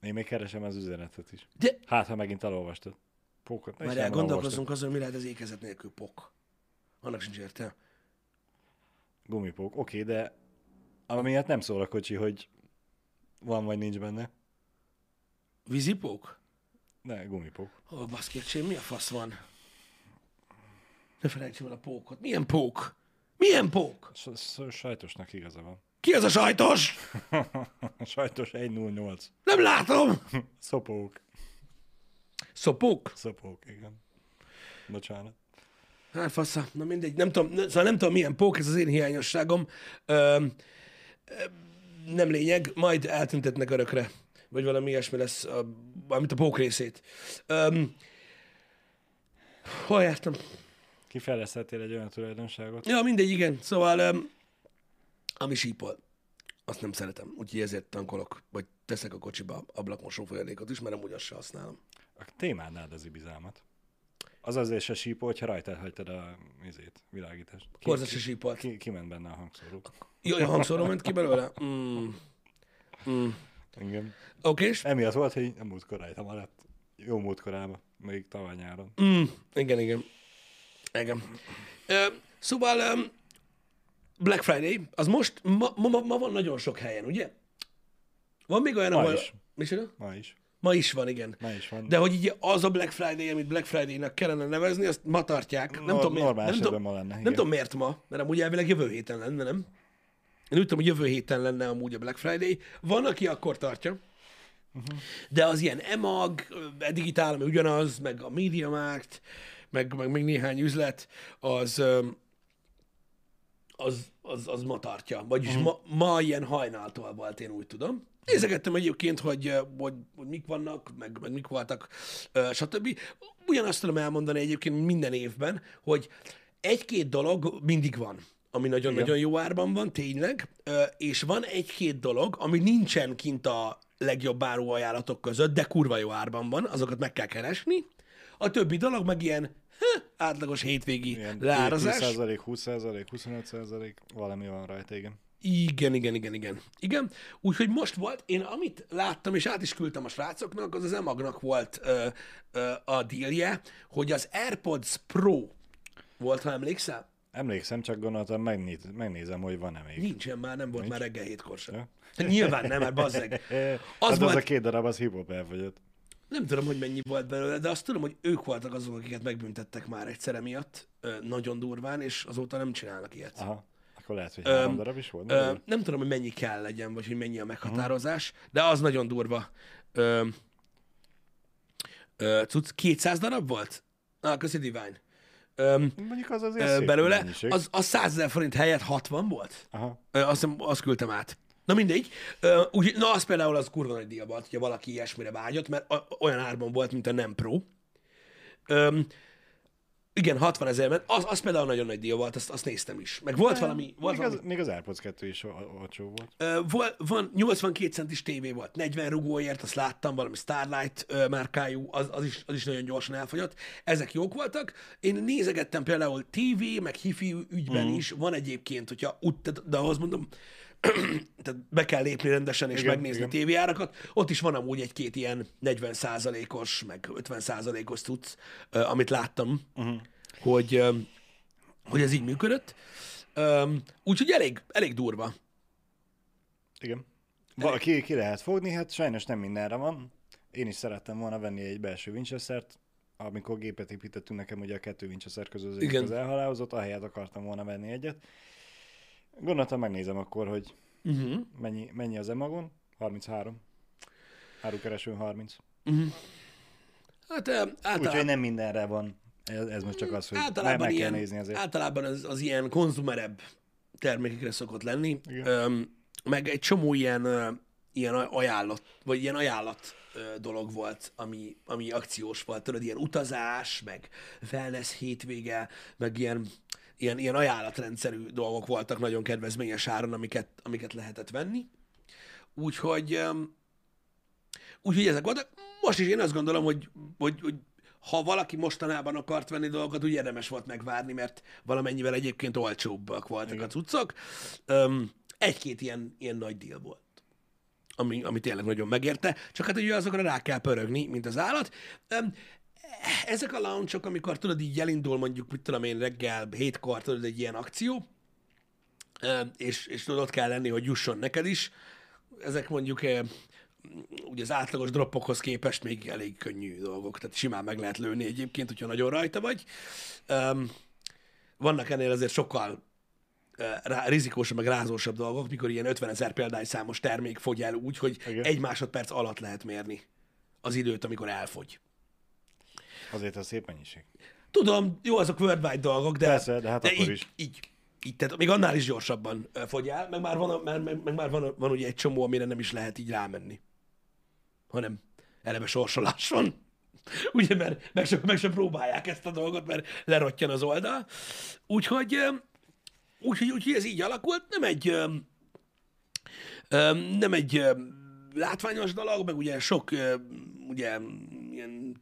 Én még keresem az üzenetet is. De Hát, ha megint elolvastad. Pókot. már elgondolkozunk azon, mi lehet az ékezet nélkül pok. Annak sincs értelme. Gumipók. Oké, de amiatt nem szól a kocsi, hogy van vagy nincs benne. Vízipók? Ne, gumipók. Ó, oh, baszki, öcsém, mi a fasz van? Ne felejtsem el a pókot. Milyen pók? Milyen pók? Sajtosnak igaza van. Ki az a sajtos? Sajtos 108. Nem látom! Szopók. Szopók? Szopók, igen. Bocsánat. Hát fasza, na mindegy, nem tudom, szóval nem tudom milyen pók, ez az én hiányosságom. Ö, ö, nem lényeg, majd eltüntetnek örökre. Vagy valami ilyesmi lesz, a, amit a pók részét. Ö, hol jártam? Kifejlesztettél egy olyan tulajdonságot? Ja, mindegy, igen. Szóval, ö, ami sípol, azt nem szeretem. Úgyhogy ezért tankolok, vagy teszek a kocsiba ablakmosó folyadékot is, mert amúgy azt se használom. A témádnád az ibizámat. Az azért se sípó, hogyha rajta hagytad a izét, világítást. Ki, Korza se sípolt. ki, kiment benne a hangszóró. Jó, a hangszóró ment ki belőle? Mm. Mm. Igen. Oké, Emiatt volt, hogy nem múltkor rajta maradt. Jó múltkorában, még tavaly nyáron. Mm, igen, igen. Igen. Ö, szóval Black Friday, az most, ma, ma, ma van nagyon sok helyen, ugye? Van még olyan, Ma ahol... is. Micsoda? Ma is. Ma is van, igen. Ma is van. De hogy így az a Black Friday, amit Black Friday-nak kellene nevezni, azt ma tartják. Nem tudom miért. Nem, tudom, ma lenne, nem tudom miért ma, mert amúgy elvileg jövő héten lenne, nem? Én úgy tudom, hogy jövő héten lenne amúgy a Black Friday. Van, aki akkor tartja. Mhm. De az ilyen EMAG, a digitál, ami ugyanaz, meg a MediaMarkt, meg, meg még néhány üzlet, az, az, az, az ma tartja. Vagyis Mhm. ma, ma ilyen hajnáltól volt, én úgy tudom. Nézegettem egyébként, hogy, hogy, hogy mik vannak, meg, meg mik voltak, stb. Ugyanazt tudom elmondani egyébként minden évben, hogy egy-két dolog mindig van, ami nagyon-nagyon jó árban van, tényleg, és van egy-két dolog, ami nincsen kint a legjobb áru ajánlatok között, de kurva jó árban van, azokat meg kell keresni. A többi dolog meg ilyen átlagos hétvégi Ilyen leárazás. 10%, 20%, 25%, valami van rajta, igen. Igen, igen, igen, igen. Igen, úgyhogy most volt, én amit láttam, és át is küldtem a srácoknak, az az emagnak volt ö, ö, a dílje, hogy az AirPods Pro volt, ha emlékszel? Emlékszem, csak gondoltam, megnéz, megnézem, hogy van-e még. Nincsen már, nem volt már reggel hétkor sem. Ja? Nyilván nem, mert bazzeg. Az Az, hát volt, az a két darab, az hip-hop elfogyott. Nem tudom, hogy mennyi volt belőle, de azt tudom, hogy ők voltak azok, akiket megbüntettek már egyszer emiatt, nagyon durván, és azóta nem csinálnak ilyet. Aha. Akkor lehet, hogy három darab is volt. Ö, nem tudom, hogy mennyi kell legyen, vagy hogy mennyi a meghatározás, de az nagyon durva. Ö, ö, cucc, 200 darab volt? Ah, köszi Divine. Mondjuk az azért ö, belőle, az, az 100 ezer forint helyett 60 volt? Aha. Ö, azt, hiszem, azt küldtem át. Na mindegy. Úgy, na, az például az kurva nagy díja volt, hogyha valaki ilyesmire vágyott, mert olyan árban volt, mint a nem pro. Ö, igen, 60 ezer, mert az, az például nagyon nagy díja volt, azt, azt néztem is. Meg volt valami... Volt Még valami az, még az AirPods 2 is olcsó volt. Ö, vol- van 82 centis tévé volt, 40 rugóért, azt láttam, valami Starlight ö, márkájú, az, az, is, az is nagyon gyorsan elfogyott. Ezek jók voltak. Én nézegettem például TV, meg hifi ügyben mm. is, van egyébként, hogyha úgy, de ahhoz mondom, tehát be kell lépni rendesen és Igen, megnézni igen. tévéárakat. Ott is van amúgy egy-két ilyen 40%-os, meg 50%-os cucc, amit láttam, uh-huh. hogy, hogy ez így működött. Úgyhogy elég, elég durva. Igen. Valaki ki lehet fogni, hát sajnos nem mindenre van. Én is szerettem volna venni egy belső Winchester-t, amikor gépet építettünk nekem, ugye a kettő Winchester közül az, az elhalálozott, ahelyett akartam volna venni egyet. Gondoltam, megnézem akkor, hogy Uh-huh. mennyi, mennyi az emagon. 33. Árukeresőn 30. Hát ö, Úgyhogy általában, nem mindenre van. Ez, ez most csak az, hogy általában, meg kell ilyen, nézni azért. általában az, az ilyen konzumerebb termékekre szokott lenni, Igen. Öm, meg egy csomó ilyen, ilyen ajánlat, vagy ilyen ajánlat dolog volt, ami, ami akciós volt, tudod, ilyen utazás, meg wellness hétvége, meg ilyen, ilyen, ilyen ajánlatrendszerű dolgok voltak nagyon kedvezményes áron, amiket, amiket lehetett venni. Úgyhogy, úgyhogy ezek voltak. Most is én azt gondolom, hogy, hogy, hogy ha valaki mostanában akart venni dolgokat, úgy érdemes volt megvárni, mert valamennyivel egyébként olcsóbbak voltak Igen. a cuccok. Um, egy-két ilyen, ilyen nagy deal volt ami, ami tényleg nagyon megérte, csak hát ugye azokra rá kell pörögni, mint az állat. Um, ezek a launchok, amikor tudod, így elindul mondjuk, mit tudom én, reggel hétkor, tudod, egy ilyen akció, és, és tudod, ott kell lenni, hogy jusson neked is. Ezek mondjuk ugye az átlagos droppokhoz képest még elég könnyű dolgok, tehát simán meg lehet lőni egyébként, hogyha nagyon rajta vagy. Vannak ennél azért sokkal rá, rizikósabb, meg rázósabb dolgok, mikor ilyen 50 ezer számos termék fogy el úgy, hogy Igen. egy másodperc alatt lehet mérni az időt, amikor elfogy. Azért a szép mennyiség. Tudom, jó, azok worldwide dolgok, de, Persze, de, hát de akkor így, is. így, így, tehát még annál is gyorsabban fogy el, meg már, van, meg, meg, meg már van, van ugye egy csomó, amire nem is lehet így rámenni, hanem eleve sorsolás van. Ugye, mert meg sem, meg sem próbálják ezt a dolgot, mert lerottyan az oldal. Úgyhogy, úgyhogy, úgyhogy ez így alakult. Nem egy, nem egy látványos dolog, meg ugye sok ugye ilyen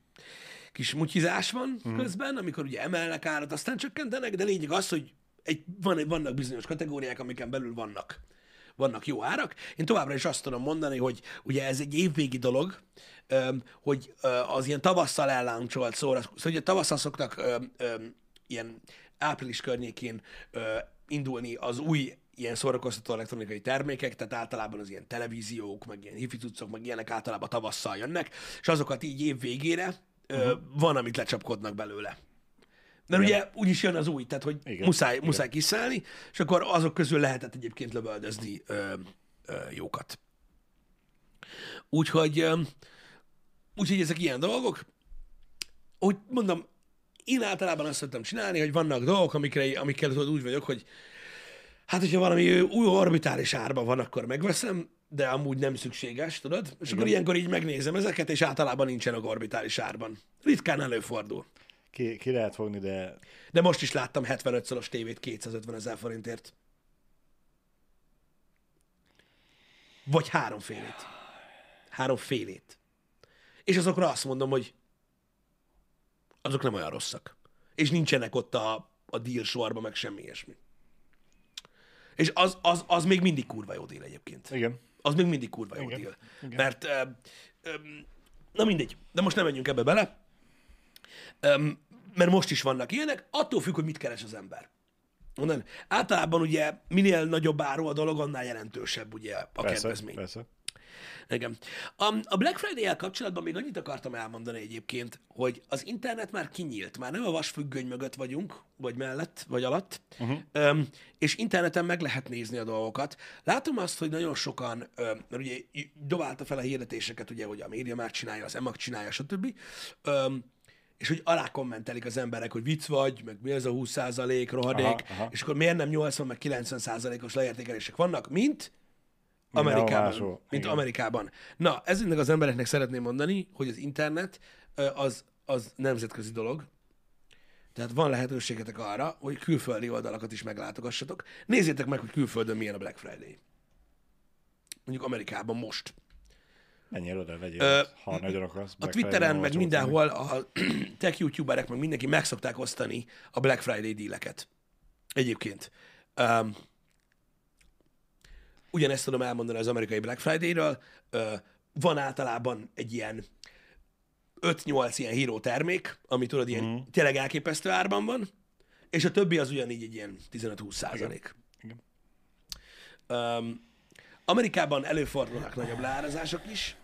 kis mutyizás van mm. közben, amikor ugye emelnek árat, aztán csökkentenek, de lényeg az, hogy egy, van, vannak bizonyos kategóriák, amiken belül vannak vannak jó árak. Én továbbra is azt tudom mondani, hogy ugye ez egy évvégi dolog, hogy az ilyen tavasszal elláncsolt szóra, szóval ugye tavasszal szoktak ilyen április környékén indulni az új ilyen szórakoztató elektronikai termékek, tehát általában az ilyen televíziók, meg ilyen hifi cuccok, meg ilyenek általában tavasszal jönnek, és azokat így év végére uh-huh. van, amit lecsapkodnak belőle. Mert Igen. ugye úgyis jön az új, tehát hogy Igen. muszáj, Igen. muszáj kiszállni, és akkor azok közül lehetett egyébként lövöldözni ö, ö, jókat. Úgyhogy, ö, úgyhogy ezek ilyen dolgok. Úgy mondom, én általában azt szoktam csinálni, hogy vannak dolgok, amikre, amikkel tudod, úgy vagyok, hogy hát, hogyha valami új orbitális árban van, akkor megveszem, de amúgy nem szükséges, tudod? És Igen. akkor ilyenkor így megnézem ezeket, és általában nincsenek orbitális árban. Ritkán előfordul. Ki, ki lehet fogni, de... De most is láttam 75 szoros tévét 250 ezer forintért. Vagy három félét. Három félét. És azokra azt mondom, hogy azok nem olyan rosszak. És nincsenek ott a, a deal meg semmi ilyesmi. És az, az, az még mindig kurva jó deal egyébként. Igen. Az még mindig kurva jó deal. Mert, ö, ö, na mindegy, de most nem menjünk ebbe bele. Ö, mert most is vannak ilyenek, attól függ, hogy mit keres az ember. Onnan, általában ugye minél nagyobb áru a dolog, annál jelentősebb ugye a persze, kedvezmény. Persze. Igen. A, Black Friday-el kapcsolatban még annyit akartam elmondani egyébként, hogy az internet már kinyílt, már nem a vasfüggöny mögött vagyunk, vagy mellett, vagy alatt, uh-huh. Öm, és interneten meg lehet nézni a dolgokat. Látom azt, hogy nagyon sokan, öm, mert ugye dobálta fel a hirdetéseket, ugye, hogy a média már csinálja, az EMAG csinálja, stb. Öm, és hogy alá kommentelik az emberek, hogy vicc vagy, meg mi ez a 20% rohadék, aha, aha. és akkor miért nem 80 meg 90%-os leértékelések vannak, mint Amerikában. Mint Igen. Amerikában. Na, ezeknek az embereknek szeretném mondani, hogy az internet az, az nemzetközi dolog, tehát van lehetőségetek arra, hogy külföldi oldalakat is meglátogassatok. Nézzétek meg, hogy külföldön milyen a Black Friday. Mondjuk Amerikában most. Menjél oda, vegyél, Ö, ha nagyon akarsz. A Twitteren, meg mindenhol a tech youtuberek, meg mindenki meg szokták osztani a Black Friday díleket. Egyébként. Um, ugyanezt tudom elmondani az amerikai Black Friday-ről. Van általában egy ilyen 5-8 ilyen híró termék, ami tudod, ilyen mm. tényleg elképesztő árban van, és a többi az ugyanígy egy ilyen 15-20 százalék. Um, Amerikában előfordulnak nagyobb leárazások is,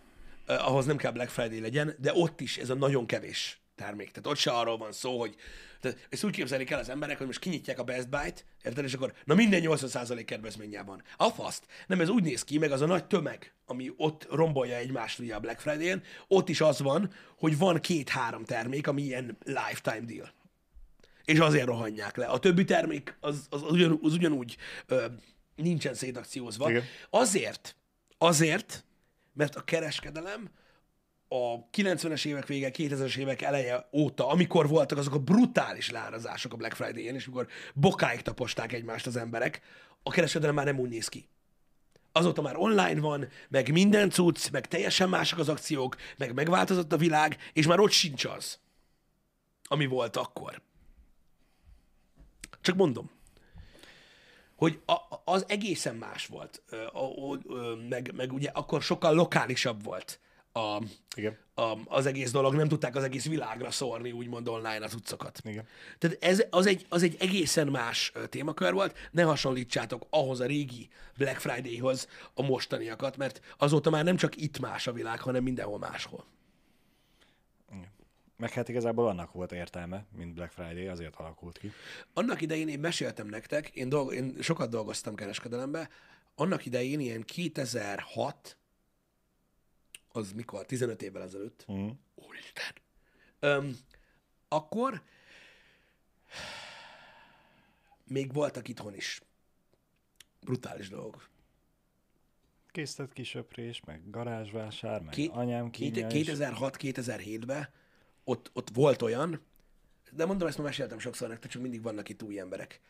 uh, ahhoz nem kell Black Friday legyen, de ott is ez a nagyon kevés termék. Tehát ott se arról van szó, hogy tehát ezt úgy képzelik el az emberek, hogy most kinyitják a Best Buy-t, érted, és akkor na minden 80% kedvezménye van. A faszt. Nem, ez úgy néz ki, meg az a nagy tömeg, ami ott rombolja egymást ugye a Black Friday-en, ott is az van, hogy van két-három termék, ami ilyen lifetime deal. És azért rohanják le. A többi termék az, az, az, ugyan, az ugyanúgy ö, nincsen szétakciózva. Igen. Azért, azért, mert a kereskedelem a 90-es évek vége, 2000-es évek eleje óta, amikor voltak azok a brutális lárazások a Black Friday-en, és amikor bokáig taposták egymást az emberek, a kereskedelem már nem úgy néz ki. Azóta már online van, meg minden cucc, meg teljesen mások az akciók, meg megváltozott a világ, és már ott sincs az. ami volt akkor. Csak mondom, hogy a, az egészen más volt, ö, ö, ö, meg, meg ugye akkor sokkal lokálisabb volt a, Igen. a, az egész dolog, nem tudták az egész világra szórni, úgymond online az utcokat. Igen. Tehát ez, az, egy, az egy egészen más témakör volt, ne hasonlítsátok ahhoz a régi Black Friday-hoz a mostaniakat, mert azóta már nem csak itt más a világ, hanem mindenhol máshol. Meg hát igazából annak volt értelme, mint Black Friday, azért alakult ki. Annak idején én meséltem nektek, én, dolg, én sokat dolgoztam kereskedelembe, annak idején ilyen 2006, az mikor? 15 évvel ezelőtt. Mm. Úristen. Öm, akkor még voltak itthon is brutális dolgok. Készített kisöprés, meg garázsvásár, meg Ké- anyám kínja is. 2006-2007-ben ott, ott volt olyan, de mondom, ezt már meséltem sokszor nektek, csak mindig vannak itt új emberek.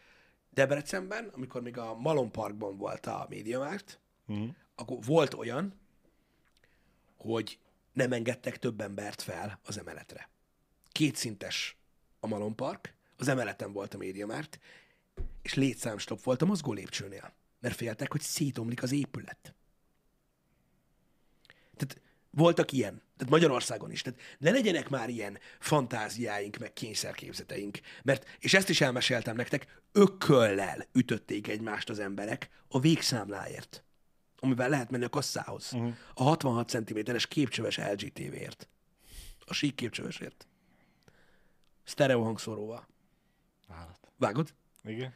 Debrecenben, amikor még a Malon Parkban volt a Mediamarkt, Mhm. akkor volt olyan, hogy nem engedtek több embert fel az emeletre. Kétszintes a Malon Park, az emeleten volt a Mediamarkt, és létszámstop volt a mozgó lépcsőnél, mert féltek, hogy szétomlik az épület. Tehát voltak ilyen, tehát Magyarországon is. Tehát ne legyenek már ilyen fantáziáink, meg kényszerképzeteink. Mert, és ezt is elmeséltem nektek, ököllel ütötték egymást az emberek a végszámláért, amivel lehet menni a kasszához. Uh-huh. A 66 cm-es képcsöves LG TV-ért. A sík képcsövesért. Stereo hangszóróval. Állat. Vágod? Igen.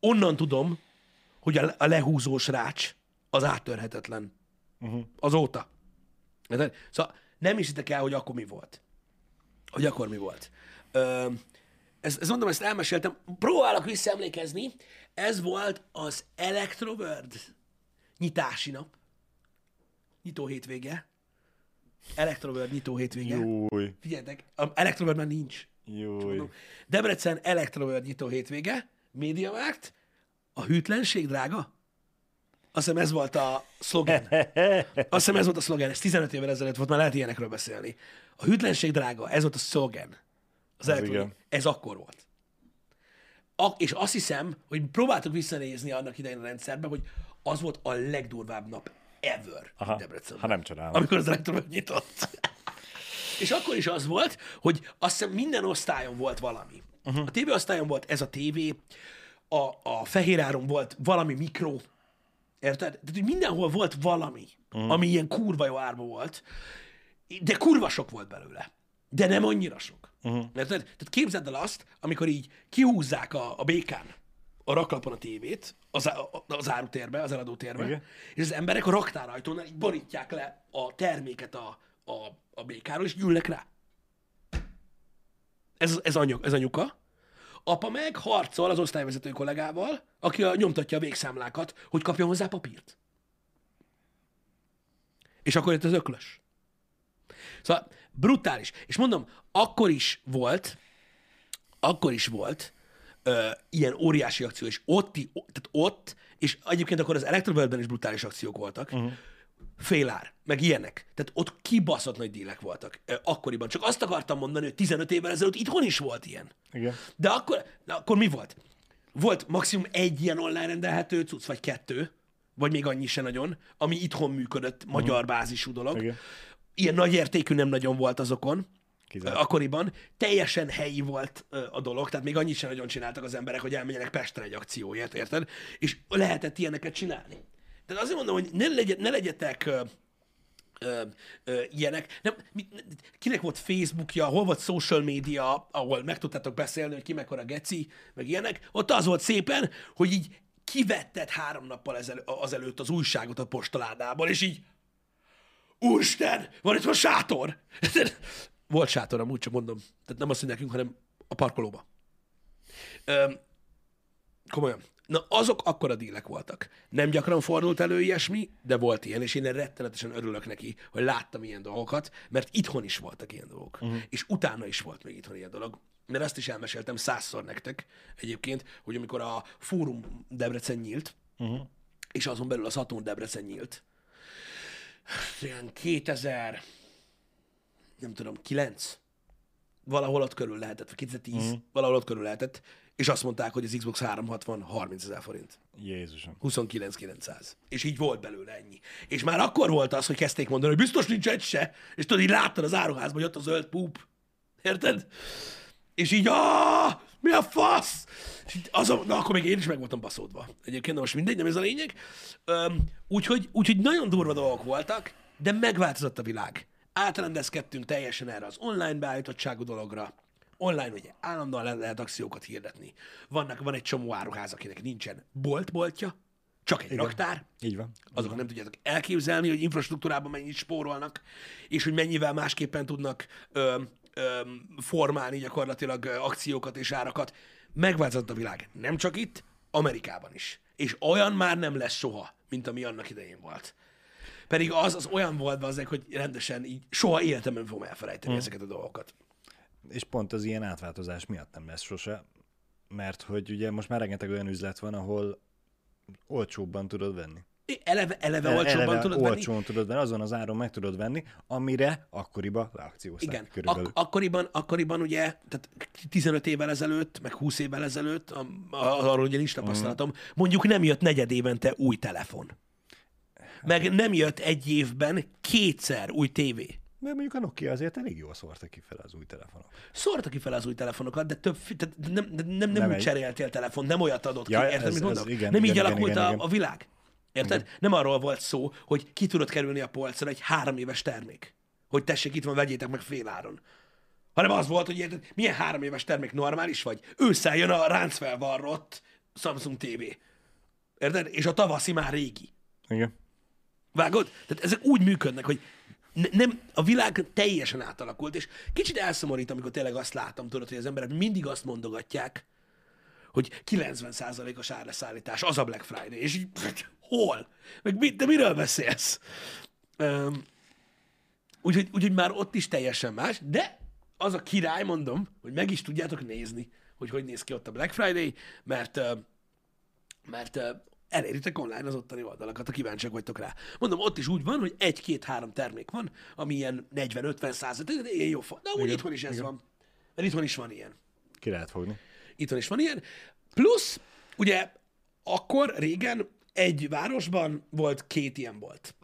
Onnan tudom, hogy a, a lehúzós rács az áttörhetetlen. Uh-huh. Azóta. Szóval nem hiszitek el, hogy akkor mi volt. Hogy akkor mi volt. Ö, ezt, ezt mondom, ezt elmeséltem. Próbálok visszaemlékezni. Ez volt az Electroworld nyitási nap. Nyitó hétvége. Electroworld nyitó hétvége. Júj, Figyeljetek, a Electroworld már nincs. júj. Debrecen Electroworld nyitó hétvége, Mediamarkt, a hűtlenség drága? Azt hiszem ez volt a szlogen. Azt hiszem ez volt a szlogen, ez 15 évvel ezelőtt volt, már lehet ilyenekről beszélni. A hűtlenség drága, ez volt a szlogen. Az Electroworld. igen. Ez akkor volt. A, és azt hiszem, hogy próbáltuk visszanézni annak idején a rendszerbe, hogy az volt a legdurvább nap ever Aha, Debrecenben. ha nem csodálom. Amikor az Electroworld nyitott. És akkor is az volt, hogy azt hiszem minden osztályon volt valami. Uh-huh. A TV osztályon volt ez a TV, a, a fehéráron volt valami mikro, érted? Tehát, hogy mindenhol volt valami, uh-huh. ami ilyen kurva jó árba volt, de kurva sok volt belőle. De nem annyira sok. Uh-huh. Érted? Tehát képzeld el azt, amikor így kihúzzák a, a békán a raklapon a tévét, az, á- az árutérbe, az eladótérbe, Igen. és az emberek a raktárajtónál így borítják le a terméket a, a, a békáról, és gyűlnek rá. Ez, ez, anyag, ez anyuka. Apa meg harcol az osztályvezető kollégával, aki a, nyomtatja a végszámlákat, hogy kapjon hozzá papírt. És akkor jött az öklös. Szóval brutális. És mondom, akkor is volt, akkor is volt ö, ilyen óriási akció, és ott, tehát ott, és egyébként akkor az Electroworldben is brutális akciók voltak, uh-huh. félár, meg ilyenek. Tehát ott kibaszott nagy dílek voltak ö, akkoriban. Csak azt akartam mondani, hogy 15 évvel ezelőtt itthon is volt ilyen. Igen. De akkor, na, akkor mi volt? Volt maximum egy ilyen online rendelhető cucc, vagy kettő, vagy még annyi se nagyon, ami itthon működött, magyar bázisú dolog. Igen. Ilyen nagy értékű nem nagyon volt azokon, Kizárt. akkoriban. Teljesen helyi volt a dolog, tehát még annyit sem nagyon csináltak az emberek, hogy elmenjenek Pestre egy akcióért, érted? És lehetett ilyeneket csinálni. Tehát azért mondom, hogy ne, legye, ne legyetek ö, ilyenek. Nem, mi, ne- kinek volt Facebookja, hol volt social media, ahol meg tudtátok beszélni, hogy ki mekkora geci, meg ilyenek. Ott az volt szépen, hogy így kivetted három nappal ezel, azelőtt az újságot a postaládából, és így Úristen, van itt a sátor! Volt sátor, amúgy csak mondom. Tehát nem azt, hogy nekünk, hanem a parkolóba. Öm, komolyan. Na, azok akkora dílek voltak. Nem gyakran fordult elő ilyesmi, de volt ilyen, és én rettenetesen örülök neki, hogy láttam ilyen dolgokat, mert itthon is voltak ilyen dolgok. Uh-huh. És utána is volt még itthon ilyen dolog. Mert azt is elmeséltem százszor nektek egyébként, hogy amikor a Fórum Debrecen nyílt, uh-huh. és azon belül a Saturn Debrecen nyílt, ilyen 2000, nem tudom, 9, valahol ott körül lehetett, vagy 2010, mm. valahol ott körül lehetett, és azt mondták, hogy az Xbox 360 30 ezer forint. Jézusom. 29.900. És így volt belőle ennyi. És már akkor volt az, hogy kezdték mondani, hogy biztos nincs egy se, és tudod, így láttad az áruházban, hogy ott a zöld púp. Érted? És így, ah, mi a fasz? És így azon, na, akkor még én is meg voltam baszódva. Egyébként, de most mindegy, nem ez a lényeg. Úgyhogy, úgyhogy nagyon durva dolgok voltak, de megváltozott a világ. Átrendezkedtünk teljesen erre az online beállítottságú dologra. Online ugye állandóan le- lehet akciókat hirdetni. Vannak, van egy csomó áruház, akinek nincsen bolt-boltja, csak egy raktár. Így van. Azok nem tudjátok elképzelni, hogy infrastruktúrában mennyit spórolnak, és hogy mennyivel másképpen tudnak ö, ö, formálni gyakorlatilag ö, akciókat és árakat. Megváltozott a világ. Nem csak itt, Amerikában is. És olyan már nem lesz soha, mint ami annak idején volt. Pedig az, az olyan volt azért, hogy rendesen így soha életemben fogom elfelejteni hmm. ezeket a dolgokat. És pont az ilyen átváltozás miatt nem lesz sose, mert hogy ugye most már rengeteg olyan üzlet van, ahol olcsóbban tudod venni. Eleve, eleve olcsóbban Eleve tudod venni. olcsón tudod venni, azon az áron meg tudod venni, amire akkoriban leakciózták Igen, körülbelül. Ak- akkoriban, akkoriban ugye, tehát 15 évvel ezelőtt, meg 20 évvel ezelőtt, a, a, arról ugye nincs tapasztalatom, mondjuk nem jött negyed évente új telefon. Meg nem jött egy évben kétszer új tévé. Mert mondjuk a Nokia azért elég jól szórta ki fel az új telefonok. Szórta ki fel az új telefonokat, de több, tehát nem, nem, nem, nem, úgy egy. cseréltél telefon, nem olyat adott ki, Ja, érted, ez- mit ez mondok? igen, nem így igen, igen, alakult igen, a, igen. a világ. Érted? Nem arról volt szó, hogy ki tudod kerülni a polcra egy három éves termék. Hogy tessék, itt van, vegyétek meg féláron. Hanem az volt, hogy érted, milyen három éves termék normális vagy? Ősszel jön a ráncfelvarrott Samsung TV. Érted? És a tavaszi már régi. Igen. Vágod? Tehát ezek úgy működnek, hogy ne, nem, a világ teljesen átalakult, és kicsit elszomorít, amikor tényleg azt látom, tudod, hogy az emberek mindig azt mondogatják, hogy 90%-os árleszállítás, az a Black Friday, és így, hol? Meg mit, de miről beszélsz? Um, úgyhogy, úgyhogy már ott is teljesen más, de az a király, mondom, hogy meg is tudjátok nézni, hogy hogy néz ki ott a Black Friday, mert mert eléritek online az ottani oldalakat, ha kíváncsiak vagytok rá. Mondom, ott is úgy van, hogy egy-két-három termék van, ami ilyen 40-50 százalék, ilyen jó fa. De úgy Igen, itthon is ez igen. van. Mert itthon is van ilyen. Ki lehet fogni. Itthon is van ilyen. Plusz, ugye, akkor régen egy városban volt két ilyen bolt.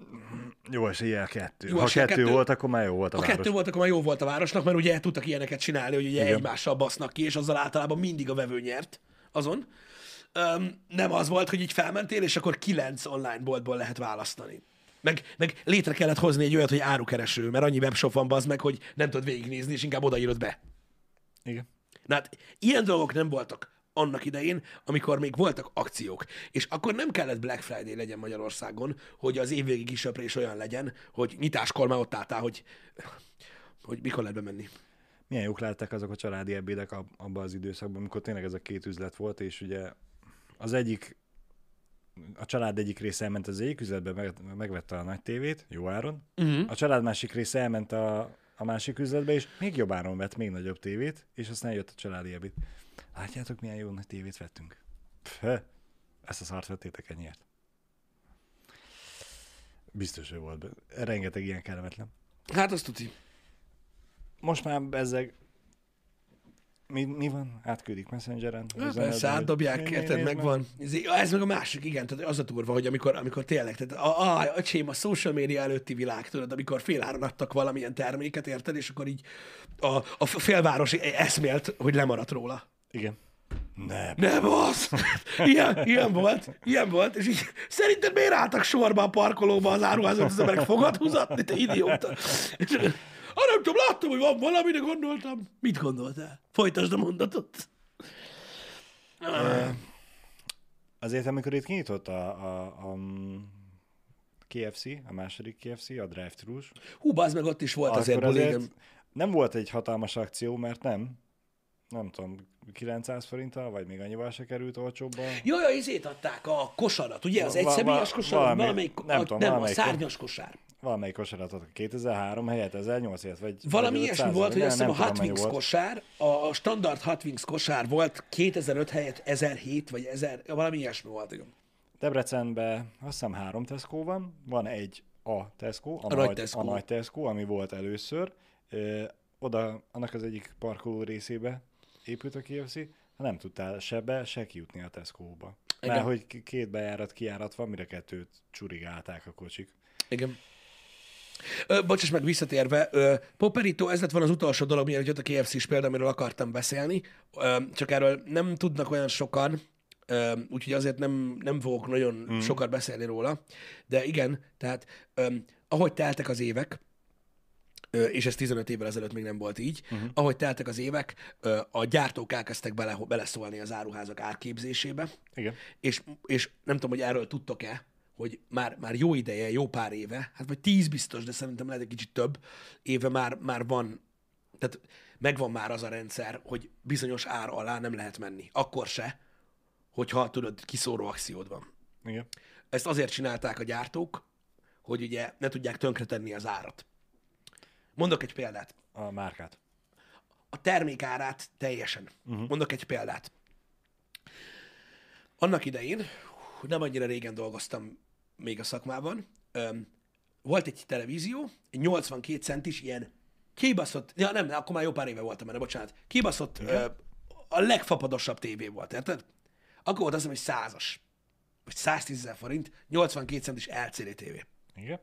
Jó eséllyel kettő. Jó ha kettő, kettő. volt, akkor már jó volt a Ha város. kettő volt, akkor már jó volt a városnak, mert ugye tudtak ilyeneket csinálni, hogy ugye Igen. egymással basznak ki, és azzal általában mindig a vevő nyert azon. Öm, nem az volt, hogy így felmentél, és akkor kilenc online boltból lehet választani. Meg, meg létre kellett hozni egy olyat, hogy árukereső, mert annyi webshop van bazd meg, hogy nem tudod végignézni, és inkább odaírod be. Igen. Na hát ilyen dolgok nem voltak annak idején, amikor még voltak akciók. És akkor nem kellett Black Friday legyen Magyarországon, hogy az évvégi kisöprés olyan legyen, hogy nyitáskor már ott álltál, hogy, hogy mikor lehet bemenni. Milyen jók lettek azok a családi ebédek ab- abban az időszakban, amikor tényleg ez a két üzlet volt, és ugye az egyik, a család egyik része elment az egyik üzletbe, meg, megvette a nagy tévét, jó áron. Uh-huh. A család másik része elment a, a másik üzletbe, és még jobb áron vett még nagyobb tévét, és aztán jött a családi ebéd. Látjátok, milyen jó nagy tévét vettünk? Pfe, ezt a szart vettétek ennyiért. Biztos, hogy volt. be- Rengeteg ilyen kellemetlen. Hát azt tudni. Most már ezzel mi, mi van? Átküldik Messengeren? Persze, átdobják, érted, megvan. Ez, meg a másik, igen, tehát az a durva, hogy amikor, amikor tényleg, tehát a, a, öcsém, a social media előtti világ, tudod, amikor féláron adtak valamilyen terméket, érted, és akkor így a, a félváros eszmélt, hogy lemaradt róla. Igen. Nem. Nem az! Ilyen, ilyen volt, ilyen volt, és így szerinted miért álltak sorba a parkolóba az áruházat, az emberek fogad húzatni, te idióta? És, ah, nem tudom, láttam, hogy van valami, de gondoltam. Mit gondoltál? Folytasd a mondatot. Azért, amikor itt kinyitott a, a, a KFC, a második KFC, a drive thru Hú, az meg ott is volt azért, akkor azért igen. nem volt egy hatalmas akció, mert nem, nem tudom, 900 forinttal, vagy még annyival se került olcsóbban. Jó, jó, izét adták, a kosarat, ugye? Az egyszemélyes kosár, valami- valamelyik, nem a, tudom, nem, a valamelyik- szárnyas kosár. Valamelyik kosarat adtak 2003 helyett 1800 vagy Valami ilyesmi 500, volt, hogy azt hiszem a Hot Wings kosár, a standard Hot Wings kosár volt 2005 helyett 1007 vagy 1000, valami ilyesmi volt, igen. Debrecenben azt hiszem három Tesco van, van egy a Tesco, a, nagy nagy, Tesco. a nagy Tesco, ami volt először. Ö, oda, annak az egyik parkoló részébe épült a KFC, nem tudtál se be, se kijutni a Tesco-ba. Igen. Mert hogy két bejárat, kijárat van, mire kettőt csurigálták a kocsik. Igen. Ö, bocsáss meg, visszatérve, ö, Poperito, ez lett volna az utolsó dolog, mielőtt jött a KFC-s példa, amiről akartam beszélni, ö, csak erről nem tudnak olyan sokan, ö, úgyhogy azért nem, nem fogok nagyon mm. sokat beszélni róla, de igen, tehát ö, ahogy teltek az évek, ö, és ez 15 évvel ezelőtt még nem volt így, uh-huh. ahogy teltek az évek, ö, a gyártók elkezdtek bele, beleszólni az áruházak árképzésébe, Igen. és, és nem tudom, hogy erről tudtok-e, hogy már, már jó ideje, jó pár éve, hát vagy tíz biztos, de szerintem lehet egy kicsit több éve már, már van, tehát megvan már az a rendszer, hogy bizonyos ár alá nem lehet menni. Akkor se, hogyha tudod, kiszóró akciód van. Igen. Ezt azért csinálták a gyártók, hogy ugye ne tudják tönkretenni az árat. Mondok egy példát. A márkát. a termékárát teljesen. Uh-huh. Mondok egy példát. Annak idején, nem annyira régen dolgoztam még a szakmában, öm, volt egy televízió, egy 82 centis ilyen kibaszott, ja nem, akkor már jó pár éve voltam benne, bocsánat, kibaszott, ö, a legfapadosabb tévé volt, érted? Akkor volt azt hiszem, hogy százas, vagy 110 ezer forint, 82 centis LCD tévé Igen.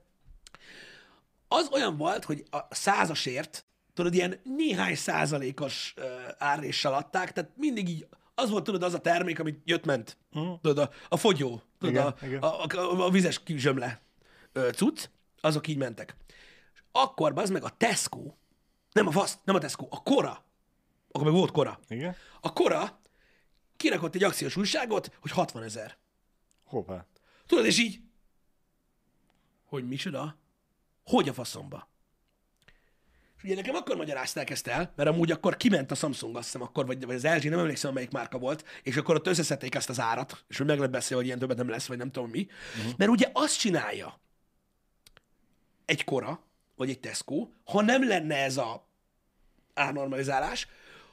az olyan volt, hogy a százasért, tudod, ilyen néhány százalékos uh, árréssel adták, tehát mindig így, az volt, tudod, az a termék, amit jött-ment. Uh-huh. Tudod, a, a fogyó, tudod, Igen, a, igen. a, a, a vizes kizsömle cucc, azok így mentek. És akkor, az meg a Tesco, nem a fasz, nem a Tesco, a Kora, akkor meg volt Kora. Igen. A Kora kirakott egy akciós újságot, hogy 60 ezer. Hoppá. Tudod, és így, hogy micsoda? Hogy a faszomba? Ugye nekem akkor magyarázták ezt el, mert amúgy akkor kiment a Samsung, azt hiszem akkor, vagy, vagy az LG, nem emlékszem, melyik márka volt, és akkor ott összeszedték ezt az árat, és hogy meg lett beszélve, hogy ilyen többet nem lesz, vagy nem tudom mi. Uh-huh. Mert ugye azt csinálja egy Kora, vagy egy Tesco, ha nem lenne ez a árnormalizálás,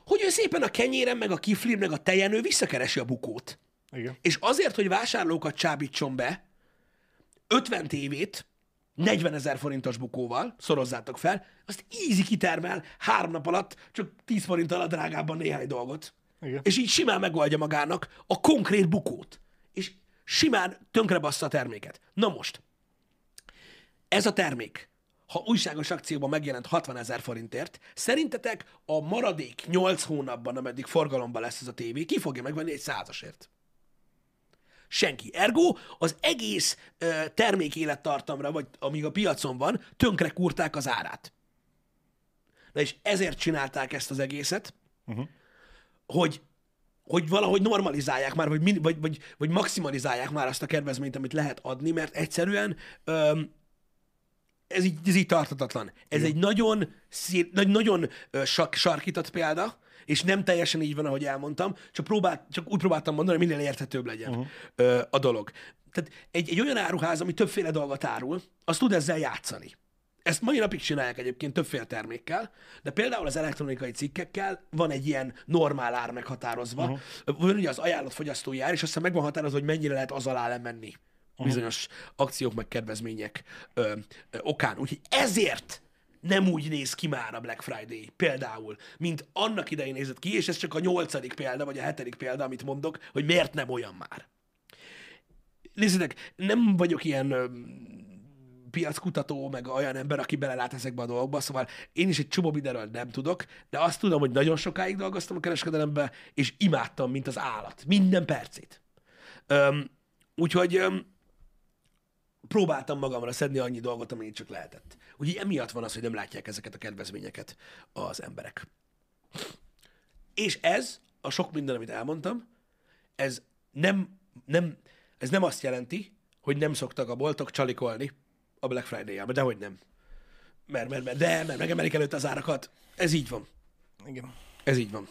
hogy ő szépen a kenyéren, meg a kiflin, meg a tejen ő visszakeresi a bukót. Igen. És azért, hogy vásárlókat csábítson be, 50 tévét 40 ezer forintos bukóval, szorozzátok fel, azt easy kitermel három nap alatt, csak 10 forint alatt drágábban néhány dolgot. Igen. És így simán megoldja magának a konkrét bukót. És simán tönkrebassza a terméket. Na most, ez a termék, ha újságos akcióban megjelent 60 ezer forintért, szerintetek a maradék 8 hónapban, ameddig forgalomban lesz ez a tévé, ki fogja megvenni egy százasért? Senki. Ergo az egész ö, termék élettartamra, vagy amíg a piacon van, tönkre kurták az árát. Na és ezért csinálták ezt az egészet, uh-huh. hogy hogy valahogy normalizálják már, vagy, vagy, vagy, vagy maximalizálják már azt a kedvezményt, amit lehet adni, mert egyszerűen öm, ez így, ez így tartatatlan. Ez egy nagyon, szét, nagy, nagyon sarkított példa, és nem teljesen így van, ahogy elmondtam, csak, próbál, csak úgy próbáltam mondani, hogy minél érthetőbb legyen uh-huh. ö, a dolog. Tehát egy, egy olyan áruház, ami többféle dolgot árul, az tud ezzel játszani. Ezt mai napig csinálják egyébként többféle termékkel, de például az elektronikai cikkekkel van egy ilyen normál ár meghatározva. Uh-huh. Van ugye az ajánlott fogyasztói ár, és aztán meg van határozva, hogy mennyire lehet az alá lemenni bizonyos akciók meg kedvezmények ö, ö, okán. Úgyhogy ezért nem úgy néz ki már a Black Friday például, mint annak idején nézett ki, és ez csak a nyolcadik példa, vagy a hetedik példa, amit mondok, hogy miért nem olyan már. Nézzétek, nem vagyok ilyen ö, piackutató, meg olyan ember, aki belelát ezekbe a dolgokba, szóval én is egy csomó mindenről nem tudok, de azt tudom, hogy nagyon sokáig dolgoztam a kereskedelemben, és imádtam, mint az állat. Minden percét. Öm, úgyhogy öm, próbáltam magamra szedni annyi dolgot, amennyit csak lehetett. Úgyhogy emiatt van az, hogy nem látják ezeket a kedvezményeket az emberek. És ez, a sok minden, amit elmondtam, ez nem, nem, ez nem azt jelenti, hogy nem szoktak a boltok csalikolni a Black Friday-jában, de hogy nem. Mert, mert, mert, de, mert megemelik előtt az árakat. Ez így van. Igen. Ez így van.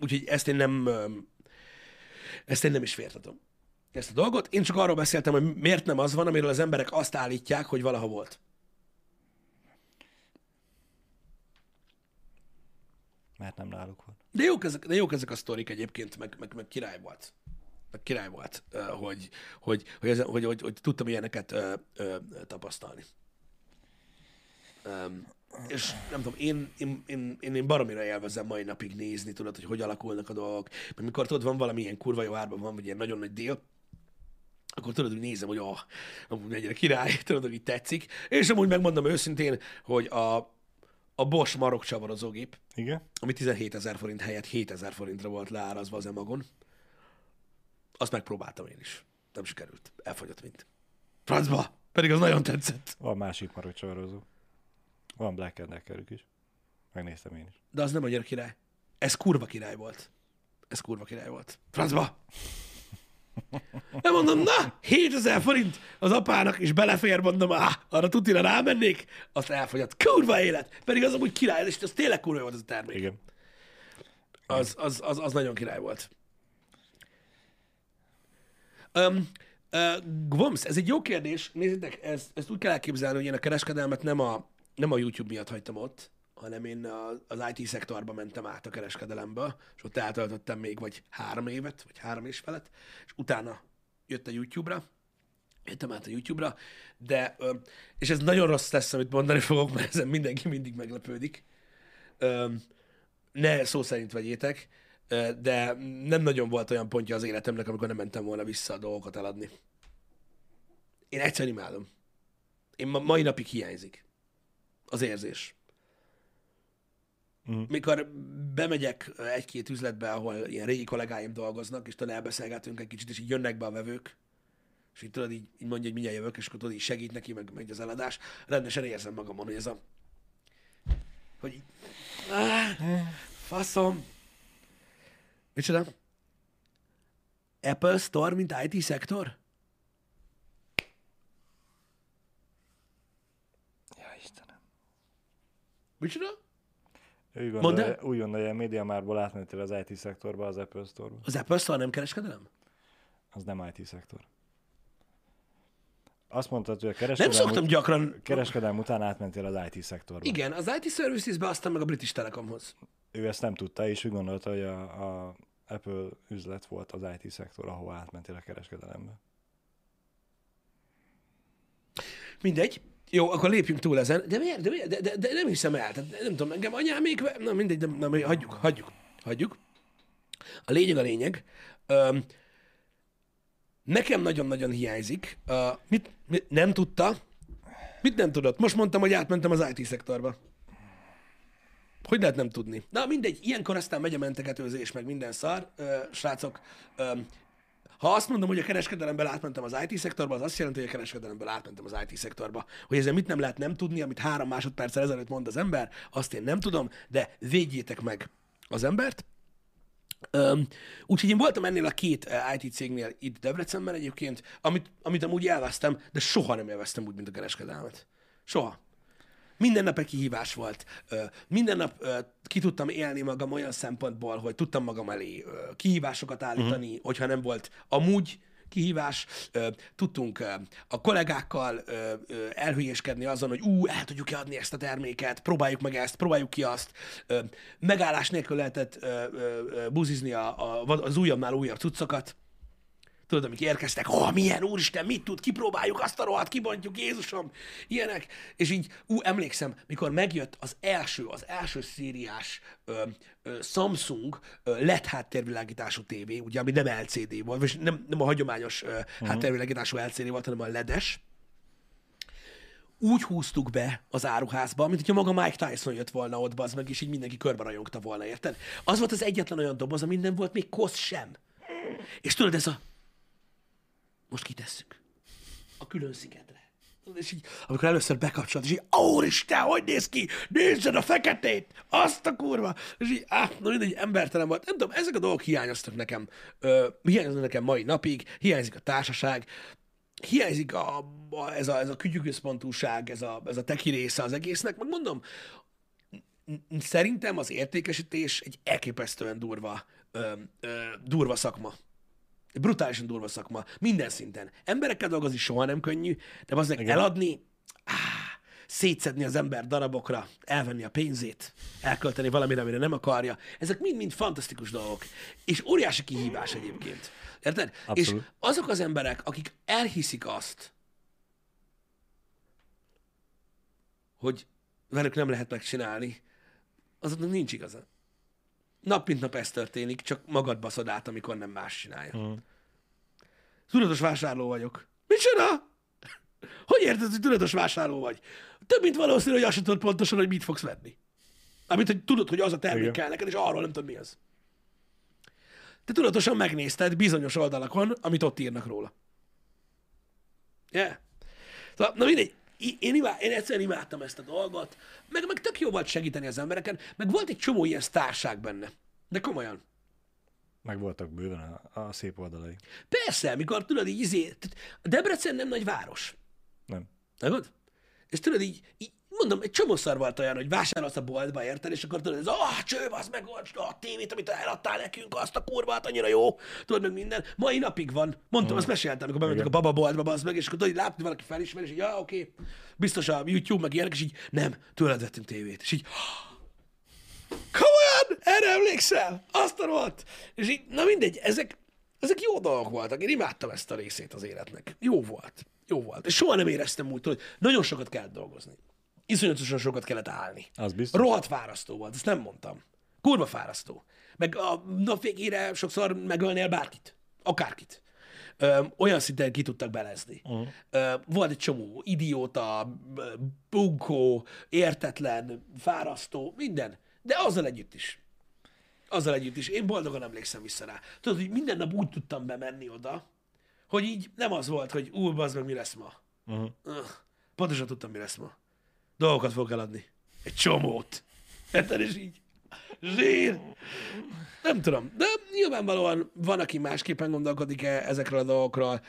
Úgyhogy ezt én nem, ezt én nem is fértatom. Ezt a dolgot. Én csak arról beszéltem, hogy miért nem az van, amiről az emberek azt állítják, hogy valaha volt. Mert nem náluk volt. De jók ezek, de jók ezek a sztorik egyébként, meg, meg, meg király volt. Meg király volt, hogy, hogy, hogy, ez, hogy, hogy, hogy tudtam ilyeneket ö, ö, tapasztalni. Um, és nem tudom, én, én, én, én, én baromira élvezem mai napig nézni, tudod, hogy hogy alakulnak a dolgok. Mert mikor tudod, van valami ilyen kurva jó árban van, vagy ilyen nagyon nagy dél, akkor tudod, hogy nézem, hogy ah, amúgy mennyire király, tudod, hogy tetszik. És amúgy megmondom őszintén, hogy a, a Bosch marok csavarozógép, Igen? ami 17 ezer forint helyett 7 ezer forintra volt leárazva az emagon, azt megpróbáltam én is. Nem sikerült. Elfogyott mint. Francba! Pedig az nagyon tetszett. Van másik marok csavarozó. Van Black Decker is. Megnéztem én is. De az nem annyira király. Ez kurva király volt. Ez kurva király volt. Francba! Nem mondom, na, 7000 forint az apának, és belefér, mondom, ah, arra tutira rámennék, azt elfogyott. Kurva élet! Pedig az amúgy király, és az tényleg kurva volt az a termék. Igen. Az, az, az, az nagyon király volt. Um, uh, Gvomsz, ez egy jó kérdés. Nézzétek, ezt, ezt úgy kell elképzelni, hogy én a kereskedelmet nem a, nem a YouTube miatt hagytam ott, hanem én az IT szektorba mentem át a kereskedelembe, és ott eltöltöttem még vagy három évet, vagy három és felett, és utána jött a YouTube-ra, jöttem át a YouTube-ra, de, és ez nagyon rossz lesz, amit mondani fogok, mert ezen mindenki mindig meglepődik. Ne szó szerint vegyétek, de nem nagyon volt olyan pontja az életemnek, amikor nem mentem volna vissza a dolgokat eladni. Én egyszerűen imádom. Én ma, mai napig hiányzik az érzés. Mhm. Mikor bemegyek egy-két üzletbe, ahol ilyen régi kollégáim dolgoznak, és talán elbeszélgetünk egy kicsit, és így jönnek be a vevők, és így tudod, így, így mondja, hogy mindjárt jövök, és akkor tudod, így segít neki, meg megy az eladás. Rendesen érzem magamon, hogy ez a... Hogy így... Ah, faszom. Micsoda? Apple Store, mint IT szektor? Ja, Istenem. Micsoda? Mondd gondolja, úgy gondolja, a média márból átmentél az IT szektorba, az Apple Store-ba. Az Apple Store nem kereskedelem? Az nem IT szektor. Azt mondtad, hogy a Nem kereskedelem, szoktam ut- gyakran... kereskedelem után átmentél az IT szektorba. Igen, az IT Services-be, aztán meg a British Telecomhoz. Ő ezt nem tudta, és úgy gondolta, hogy a, a Apple üzlet volt az IT szektor, ahova átmentél a kereskedelembe. Mindegy. Jó, akkor lépjünk túl ezen. De miért? De, miért? de, de, de nem hiszem el. Tehát nem tudom, engem anyám még... Na mindegy, nem, nem, hagyjuk, hagyjuk, hagyjuk. A lényeg a lényeg. Öm, nekem nagyon-nagyon hiányzik. Uh, mit, mit, nem tudta? Mit nem tudott? Most mondtam, hogy átmentem az IT szektorba. Hogy lehet nem tudni? Na mindegy, ilyenkor aztán megy a mentegetőzés, meg minden szar. Ö, srácok, ö, ha azt mondom, hogy a kereskedelemből átmentem az IT szektorba, az azt jelenti, hogy a kereskedelemből átmentem az IT szektorba. Hogy ezzel mit nem lehet nem tudni, amit három másodperccel ezelőtt mond az ember, azt én nem tudom, de védjétek meg az embert. Úgyhogy én voltam ennél a két eh, IT cégnél itt Debrecenben egyébként, amit, amit amúgy élveztem, de soha nem élveztem úgy, mint a kereskedelmet. Soha. Minden nap egy kihívás volt. Minden nap ki tudtam élni magam olyan szempontból, hogy tudtam magam elé kihívásokat állítani, uh-huh. hogyha nem volt amúgy kihívás. Tudtunk a kollégákkal elhülyéskedni azon, hogy ú, el tudjuk adni ezt a terméket, próbáljuk meg ezt, próbáljuk ki azt. Megállás nélkül lehetett buzizni az újabbnál újabb cuccokat tudod, amik érkeztek, ó, oh, milyen úristen, mit tud, kipróbáljuk azt a rohadt, kibontjuk, Jézusom, ilyenek. És így, ú, emlékszem, mikor megjött az első, az első szériás ö, ö, Samsung ö, LED háttérvilágítású tévé, ugye, ami nem LCD volt, vagy nem, nem a hagyományos ö, uh-huh. háttérvilágítású LCD volt, hanem a LED-es, úgy húztuk be az áruházba, mint hogyha maga Mike Tyson jött volna ott, az meg, és így mindenki körbe rajongta volna, érted? Az volt az egyetlen olyan doboz, amin nem volt még kosz sem. És tudod, ez a most kitesszük. A külön szigetre. És így, amikor először bekapcsolt, és így, Úristen, hogy néz ki? Nézzed a feketét! Azt a kurva! És így, áh, na mindegy, embertelen volt. Nem tudom, ezek a dolgok hiányoztak nekem. Ö, hiányoznak nekem mai napig, hiányzik a társaság, hiányzik a, a, ez, a, ez a kütyüközpontúság, ez a, ez a teki része az egésznek. Meg mondom, szerintem az értékesítés egy elképesztően durva, ö, ö, durva szakma. Brutálisan durva szakma. Minden szinten. Emberekkel dolgozni soha nem könnyű, de az eladni, áh, szétszedni az ember darabokra, elvenni a pénzét, elkölteni valamire, amire nem akarja. Ezek mind-mind fantasztikus dolgok. És óriási kihívás egyébként. Érted? Abszolút. És azok az emberek, akik elhiszik azt, hogy velük nem lehet megcsinálni, azoknak nincs igaza. Nap mint nap ez történik, csak magad baszod át, amikor nem más csinálja. Mm. Tudatos vásárló vagyok. Micsoda? Hogy érted, hogy tudatos vásárló vagy? Több mint valószínű, hogy azt sem tudod pontosan, hogy mit fogsz venni. Amit hogy tudod, hogy az a termék Igen. kell neked, és arról nem tudod, mi az. Te tudatosan megnézted bizonyos oldalakon, amit ott írnak róla. Yeah. Szóval, na mindegy, én, imád, én egyszerűen imádtam ezt a dolgot, meg, meg tök jó volt segíteni az embereken, meg volt egy csomó ilyen sztárság benne. De komolyan. Meg voltak bőven a, a szép oldalai. Persze, mikor tudod, így izé, Debrecen nem nagy város. Nem. Tudod? És tudod, így, így mondom, egy csomószor volt olyan, hogy vásárolsz a boltba, érted, és akkor tudod, ez ah, cső, az meg a tévét, amit eladtál nekünk, azt a kurvát, annyira jó, tudod, meg minden. Mai napig van. Mondtam, azt meséltem, amikor bementünk a bababoltba, az meg, és akkor tudod, látni valaki felismer, és így, ja, oké, biztos a YouTube, meg ilyenek, és így, nem, tőled vettünk tévét. És így, komolyan, erre emlékszel? Azt a rohadt. És így, na mindegy, ezek, ezek jó dolgok voltak. Én imádtam ezt a részét az életnek. Jó volt. Jó volt. És soha nem éreztem úgy, hogy nagyon sokat kellett dolgozni. Iszonyatosan sokat kellett állni. Az biztos. Rohadt fárasztó volt, ezt nem mondtam. Kurva fárasztó. Meg a nap végére sokszor megölnél bárkit. Akárkit. Ö, olyan szinten ki tudtak belezni. Uh-huh. Ö, volt egy csomó idióta, bunkó, értetlen, fárasztó, minden. De azzal együtt is. Azzal együtt is. Én boldogan emlékszem vissza rá. Tudod, hogy minden nap úgy tudtam bemenni oda, hogy így nem az volt, hogy ú, bazd meg, mi lesz ma. Uh-huh. Pontosan tudtam, mi lesz ma. Dolgokat fogok eladni. Egy csomót. Érted, és így. Zsír. Nem tudom. De nyilvánvalóan van, aki másképpen gondolkodik -e ezekről a dolgokról.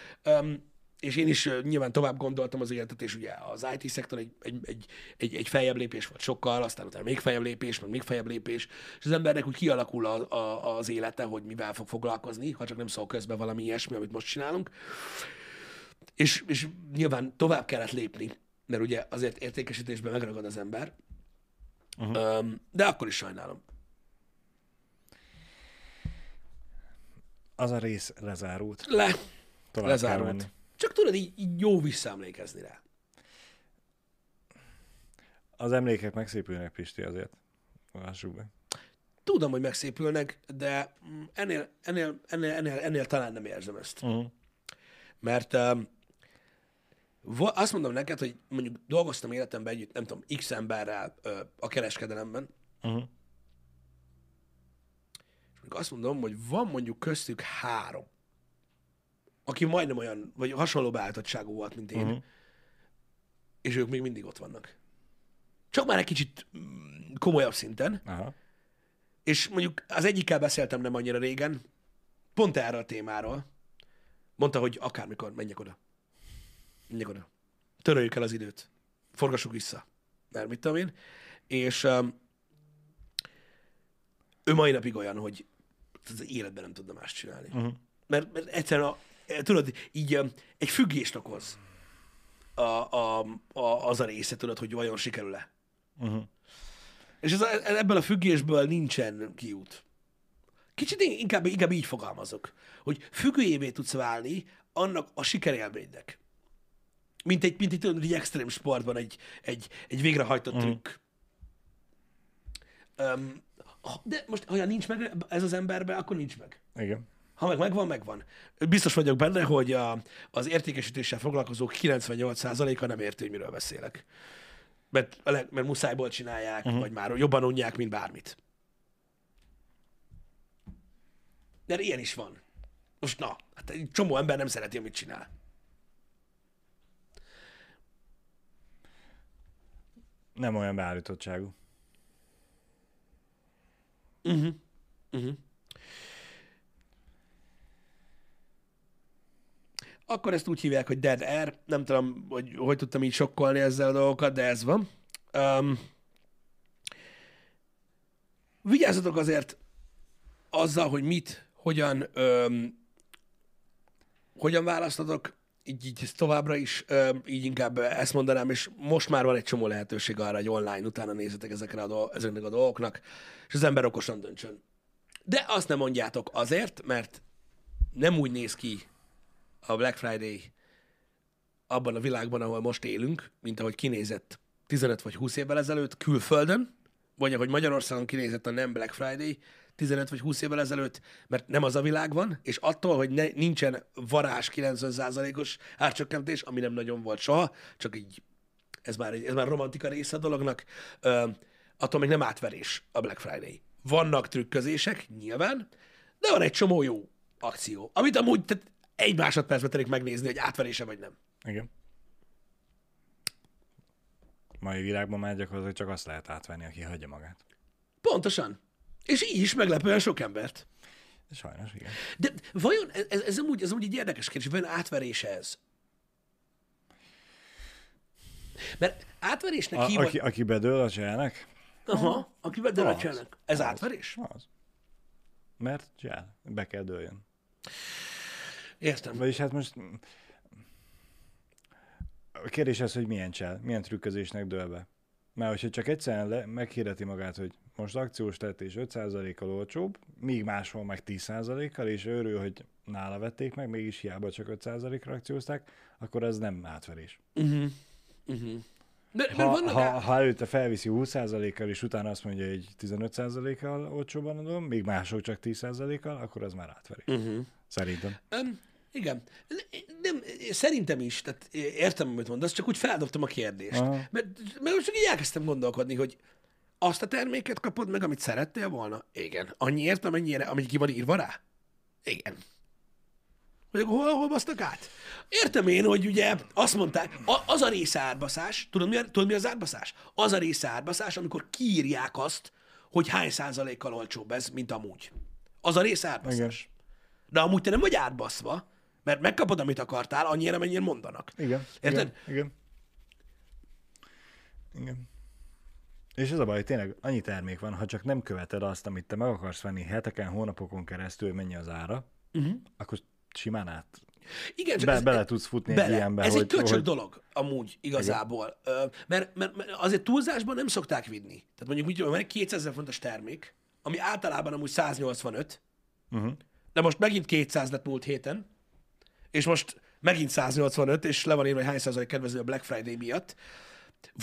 És én is nyilván tovább gondoltam az életet, és ugye az IT-szektor egy, egy, egy, egy, egy feljebb lépés volt sokkal, aztán utána még feljebb lépés, meg még feljebb lépés, és az embernek úgy kialakul a, a, az élete, hogy mivel fog foglalkozni, ha csak nem szól közben valami ilyesmi, amit most csinálunk. És, és nyilván tovább kellett lépni, mert ugye azért értékesítésben megragad az ember, uh-huh. de akkor is sajnálom. Az a rész lezárult. Le, Tovább lezárult. Csak tudod, így, így jó visszaemlékezni rá. Az emlékek megszépülnek, Pisti, azért. Lássuk be. Tudom, hogy megszépülnek, de ennél, ennél, ennél, ennél, ennél talán nem érzem ezt. Uh-huh. Mert um, azt mondom neked, hogy mondjuk dolgoztam életemben együtt, nem tudom, x emberrel ö, a kereskedelemben, Uh-huh. és mondjuk azt mondom, hogy van mondjuk köztük három, aki majdnem olyan, vagy hasonló beállítottságú volt, mint én, Uh-huh. és ők még mindig ott vannak. Csak már egy kicsit mm, komolyabb szinten, Aha. és mondjuk az egyikkel beszéltem nem annyira régen, pont erről a témáról. Mondta, hogy akármikor menjek oda. Menjek oda. Töröljük el az időt. Forgassuk vissza. Mert mit tudom én. És um, ő mai napig olyan, hogy az életben nem tudna más csinálni. Uh-huh. Mert, mert egyszerűen, a, tudod, így um, egy függést okoz a, a, a, az a része, tudod, hogy vajon sikerül-e. Uh-huh. És ez, a- ebből a függésből nincsen kiút. Kicsit in- inkább, inkább így fogalmazok, hogy függőjévé tudsz válni annak a sikerélménynek. Mint egy, mint egy, tudod, egy extrém sportban egy, egy, egy végrehajtott mm. trükk. Um, de most, ha nincs meg ez az emberben, akkor nincs meg. Igen. Ha meg megvan, megvan. Biztos vagyok benne, hogy a, az értékesítéssel foglalkozók 98%-a nem érti, hogy miről beszélek. Mert, mert muszájból csinálják, uh-huh. vagy már jobban unják, mint bármit. De ilyen is van. Most na, hát egy csomó ember nem szereti, amit csinál. Nem olyan beállítottságú. Uh-huh. Uh-huh. Akkor ezt úgy hívják, hogy Dead Air. Nem tudom, hogy hogy tudtam így sokkolni ezzel a dolgokat, de ez van. Um, vigyázzatok azért azzal, hogy mit, hogyan, um, hogyan választatok, így, így továbbra is, így inkább ezt mondanám, és most már van egy csomó lehetőség arra, hogy online utána nézzetek ezekre a dolg- ezeknek a dolgoknak, és az ember okosan döntsön. De azt nem mondjátok azért, mert nem úgy néz ki a Black Friday abban a világban, ahol most élünk, mint ahogy kinézett 15 vagy 20 évvel ezelőtt külföldön, vagy ahogy Magyarországon kinézett a nem Black Friday, 15 vagy 20 évvel ezelőtt, mert nem az a világ van, és attól, hogy ne, nincsen varázs 90%-os árcsökkentés, ami nem nagyon volt soha, csak így ez már, ez már romantika része a dolognak, ö, attól még nem átverés a Black Friday. Vannak trükközések, nyilván, de van egy csomó jó akció, amit amúgy tehát egy másodpercben telik megnézni, hogy átverése vagy nem. Igen. Mai világban már gyakorlatilag csak azt lehet átvenni, aki hagyja magát. Pontosan. És így is meglepően sok embert. Sajnos, igen. De vajon, ez, ez, amúgy, ez amúgy egy érdekes kérdés, vajon átverése ez? Mert átverésnek A, aki, aki bedől a cselnek, Aha, aki Az. bedelacselnek. Ez átverés? az. Mert csel, be kell dőljön. Értem. Vagyis hát most a kérdés az, hogy milyen csel, milyen trükközésnek dől be. Mert hogyha csak egyszerűen le, meghirdeti magát, hogy most akciós tett és 5%-kal olcsóbb, míg máshol meg 10%-kal, és örül, hogy nála vették meg, mégis hiába csak 5%-ra akciózták, akkor ez nem átverés. Uh-huh. Uh-huh. Mert Ha, vannak ha, ha előtte felviszi 20%-kal, és utána azt mondja, hogy 15%-kal olcsóban adom, még mások csak 10%-kal, akkor az már átverés. Uh-huh. Szerintem. Um, igen. Nem, szerintem is, tehát értem, amit mondasz, csak úgy feldobtam a kérdést. Aha. Mert, mert most csak így elkezdtem gondolkodni, hogy azt a terméket kapod meg, amit szerettél volna? Igen. Annyiért, amennyire, amennyi ki van írva rá? Igen. Hogy akkor hol, hol basztak át? Értem én, hogy ugye azt mondták, a, az a része átbaszás, tudod mi, a, tudod mi az átbaszás? Az a része átbaszás, amikor kiírják azt, hogy hány százalékkal olcsóbb ez, mint amúgy. Az a része átbaszás. Igen. De amúgy te nem vagy átbaszva, mert megkapod, amit akartál, annyira, mennyire mondanak. Igen. Érted? Igen. Igen. Igen. És ez a baj, hogy tényleg annyi termék van, ha csak nem követed azt, amit te meg akarsz venni heteken, hónapokon keresztül, mennyi az ára, uh-huh. akkor simán át Igen, csak be, ez, bele tudsz futni bele. egy ilyenbe, ez hogy, egy köcsög hogy dolog, amúgy igazából. Ö, mert, mert, mert azért túlzásban nem szokták vinni. Tehát mondjuk, mit tudom, van egy 200 ezer fontos termék, ami általában amúgy 185, uh-huh. de most megint 200 lett múlt héten, és most megint 185, és le van írva, hogy hány százalék kedvező a Black Friday miatt.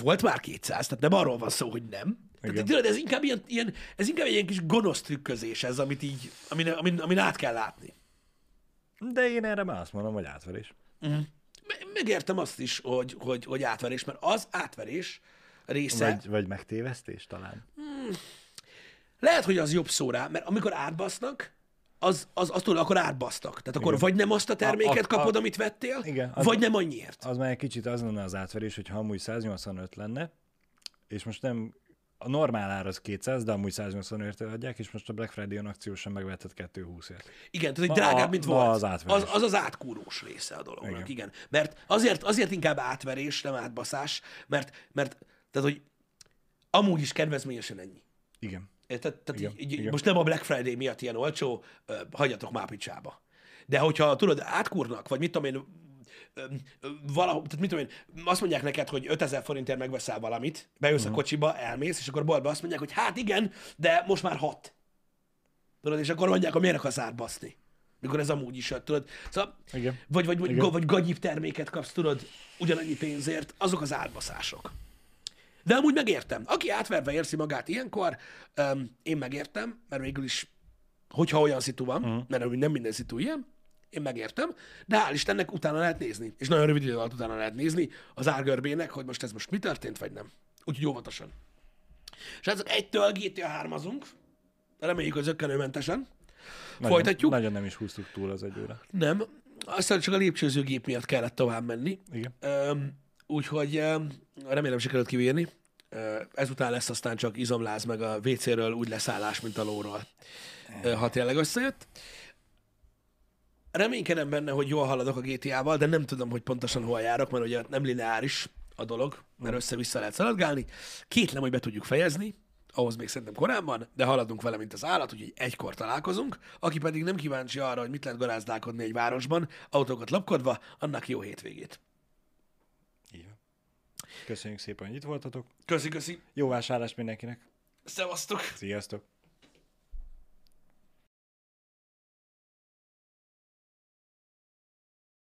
Volt már 200, tehát nem arról van szó, hogy nem. Tehát, tudod, ez inkább, ilyen, ilyen, ez inkább egy ilyen kis gonosz trükközés ez, amit így, amin, amin, amin át kell látni. De én erre már azt mondom, hogy átverés. Me- Megértem azt is, hogy, hogy, hogy átverés, mert az átverés része, Vagy, vagy megtévesztés talán. lehet, hogy az jobb szó rá, mert amikor átbasznak, az, az, az tudod, akkor átbasztak. Tehát akkor vagy nem azt a terméket A- a- kapod, a- amit vettél, Igen, az- vagy nem annyiért. Az már egy kicsit az lenne az átverés, hogyha amúgy 185 lenne, és most nem a normál ár az 200, de amúgy 185 adják, és most a Black Friday-on akciósan megvetted 220-ért. Igen, tehát hogy drágább, mint volt. az átverés. az, az az átkúrós része a dolognak, igen. Igen. igen. Mert azért, azért inkább átverés, nem átbaszás, mert, mert tehát, hogy amúgy is kedvezményesen ennyi. Igen. Érted? Tehát Igen, így, így, igen. most nem a Black Friday miatt ilyen olcsó, ö, hagyjatok már picsába. De hogyha tudod, átkurnak, vagy mit tudom én, valahol, tehát mit tudom én, azt mondják neked, hogy 5000 forintért megveszel valamit, bejössz Mhm. uh-huh. a kocsiba, elmész, és akkor boltba azt mondják, hogy hát igen, de most már hat. Tudod, és akkor mondják, hogy miért akarsz átbaszni. Mikor ez amúgy is tudod. Szóval, Igen. vagy, vagy, vagy, Igen. vagy gagyibb terméket kapsz, tudod, ugyanannyi pénzért, azok az átbaszások. De amúgy megértem. Aki átverve érzi magát ilyenkor, um, én megértem, mert végül is, hogyha olyan szitu van, uh-huh. mert amúgy nem minden szitu ilyen, én megértem, de hál' Istennek utána lehet nézni. És nagyon rövid idő alatt utána lehet nézni az árgörbének, hogy most ez most mi történt, vagy nem. Úgyhogy óvatosan. Srácok, egytől GTA 3 Reméljük, hogy zökkenőmentesen. Nagyon, Folytatjuk? Nagyon nem is húztuk túl az egy óra. Nem. Aztán csak a lépcsőzőgép miatt kellett tovább menni. Igen. Öm, úgyhogy remélem sikerült kivírni. Ezután lesz aztán csak izomláz, meg a WC-ről úgy leszállás, mint a lóról, ha tényleg összejött. Reménykedem benne, hogy jól haladok a GTA-val, de nem tudom, hogy pontosan hol járok, mert ugye nem lineáris a dolog, mert össze-vissza lehet szaladgálni. Kétlem, hogy be tudjuk fejezni, ahhoz még szerintem korábban, de haladunk vele, mint az állat, úgyhogy egykor találkozunk. Aki pedig nem kíváncsi arra, hogy mit lehet garázdálkodni egy városban, autókat lopkodva, annak jó hétvégét. Köszönjük szépen, hogy itt voltatok. Köszi, köszi. Jó vásárlást mindenkinek. Szevasztok! Sziasztok!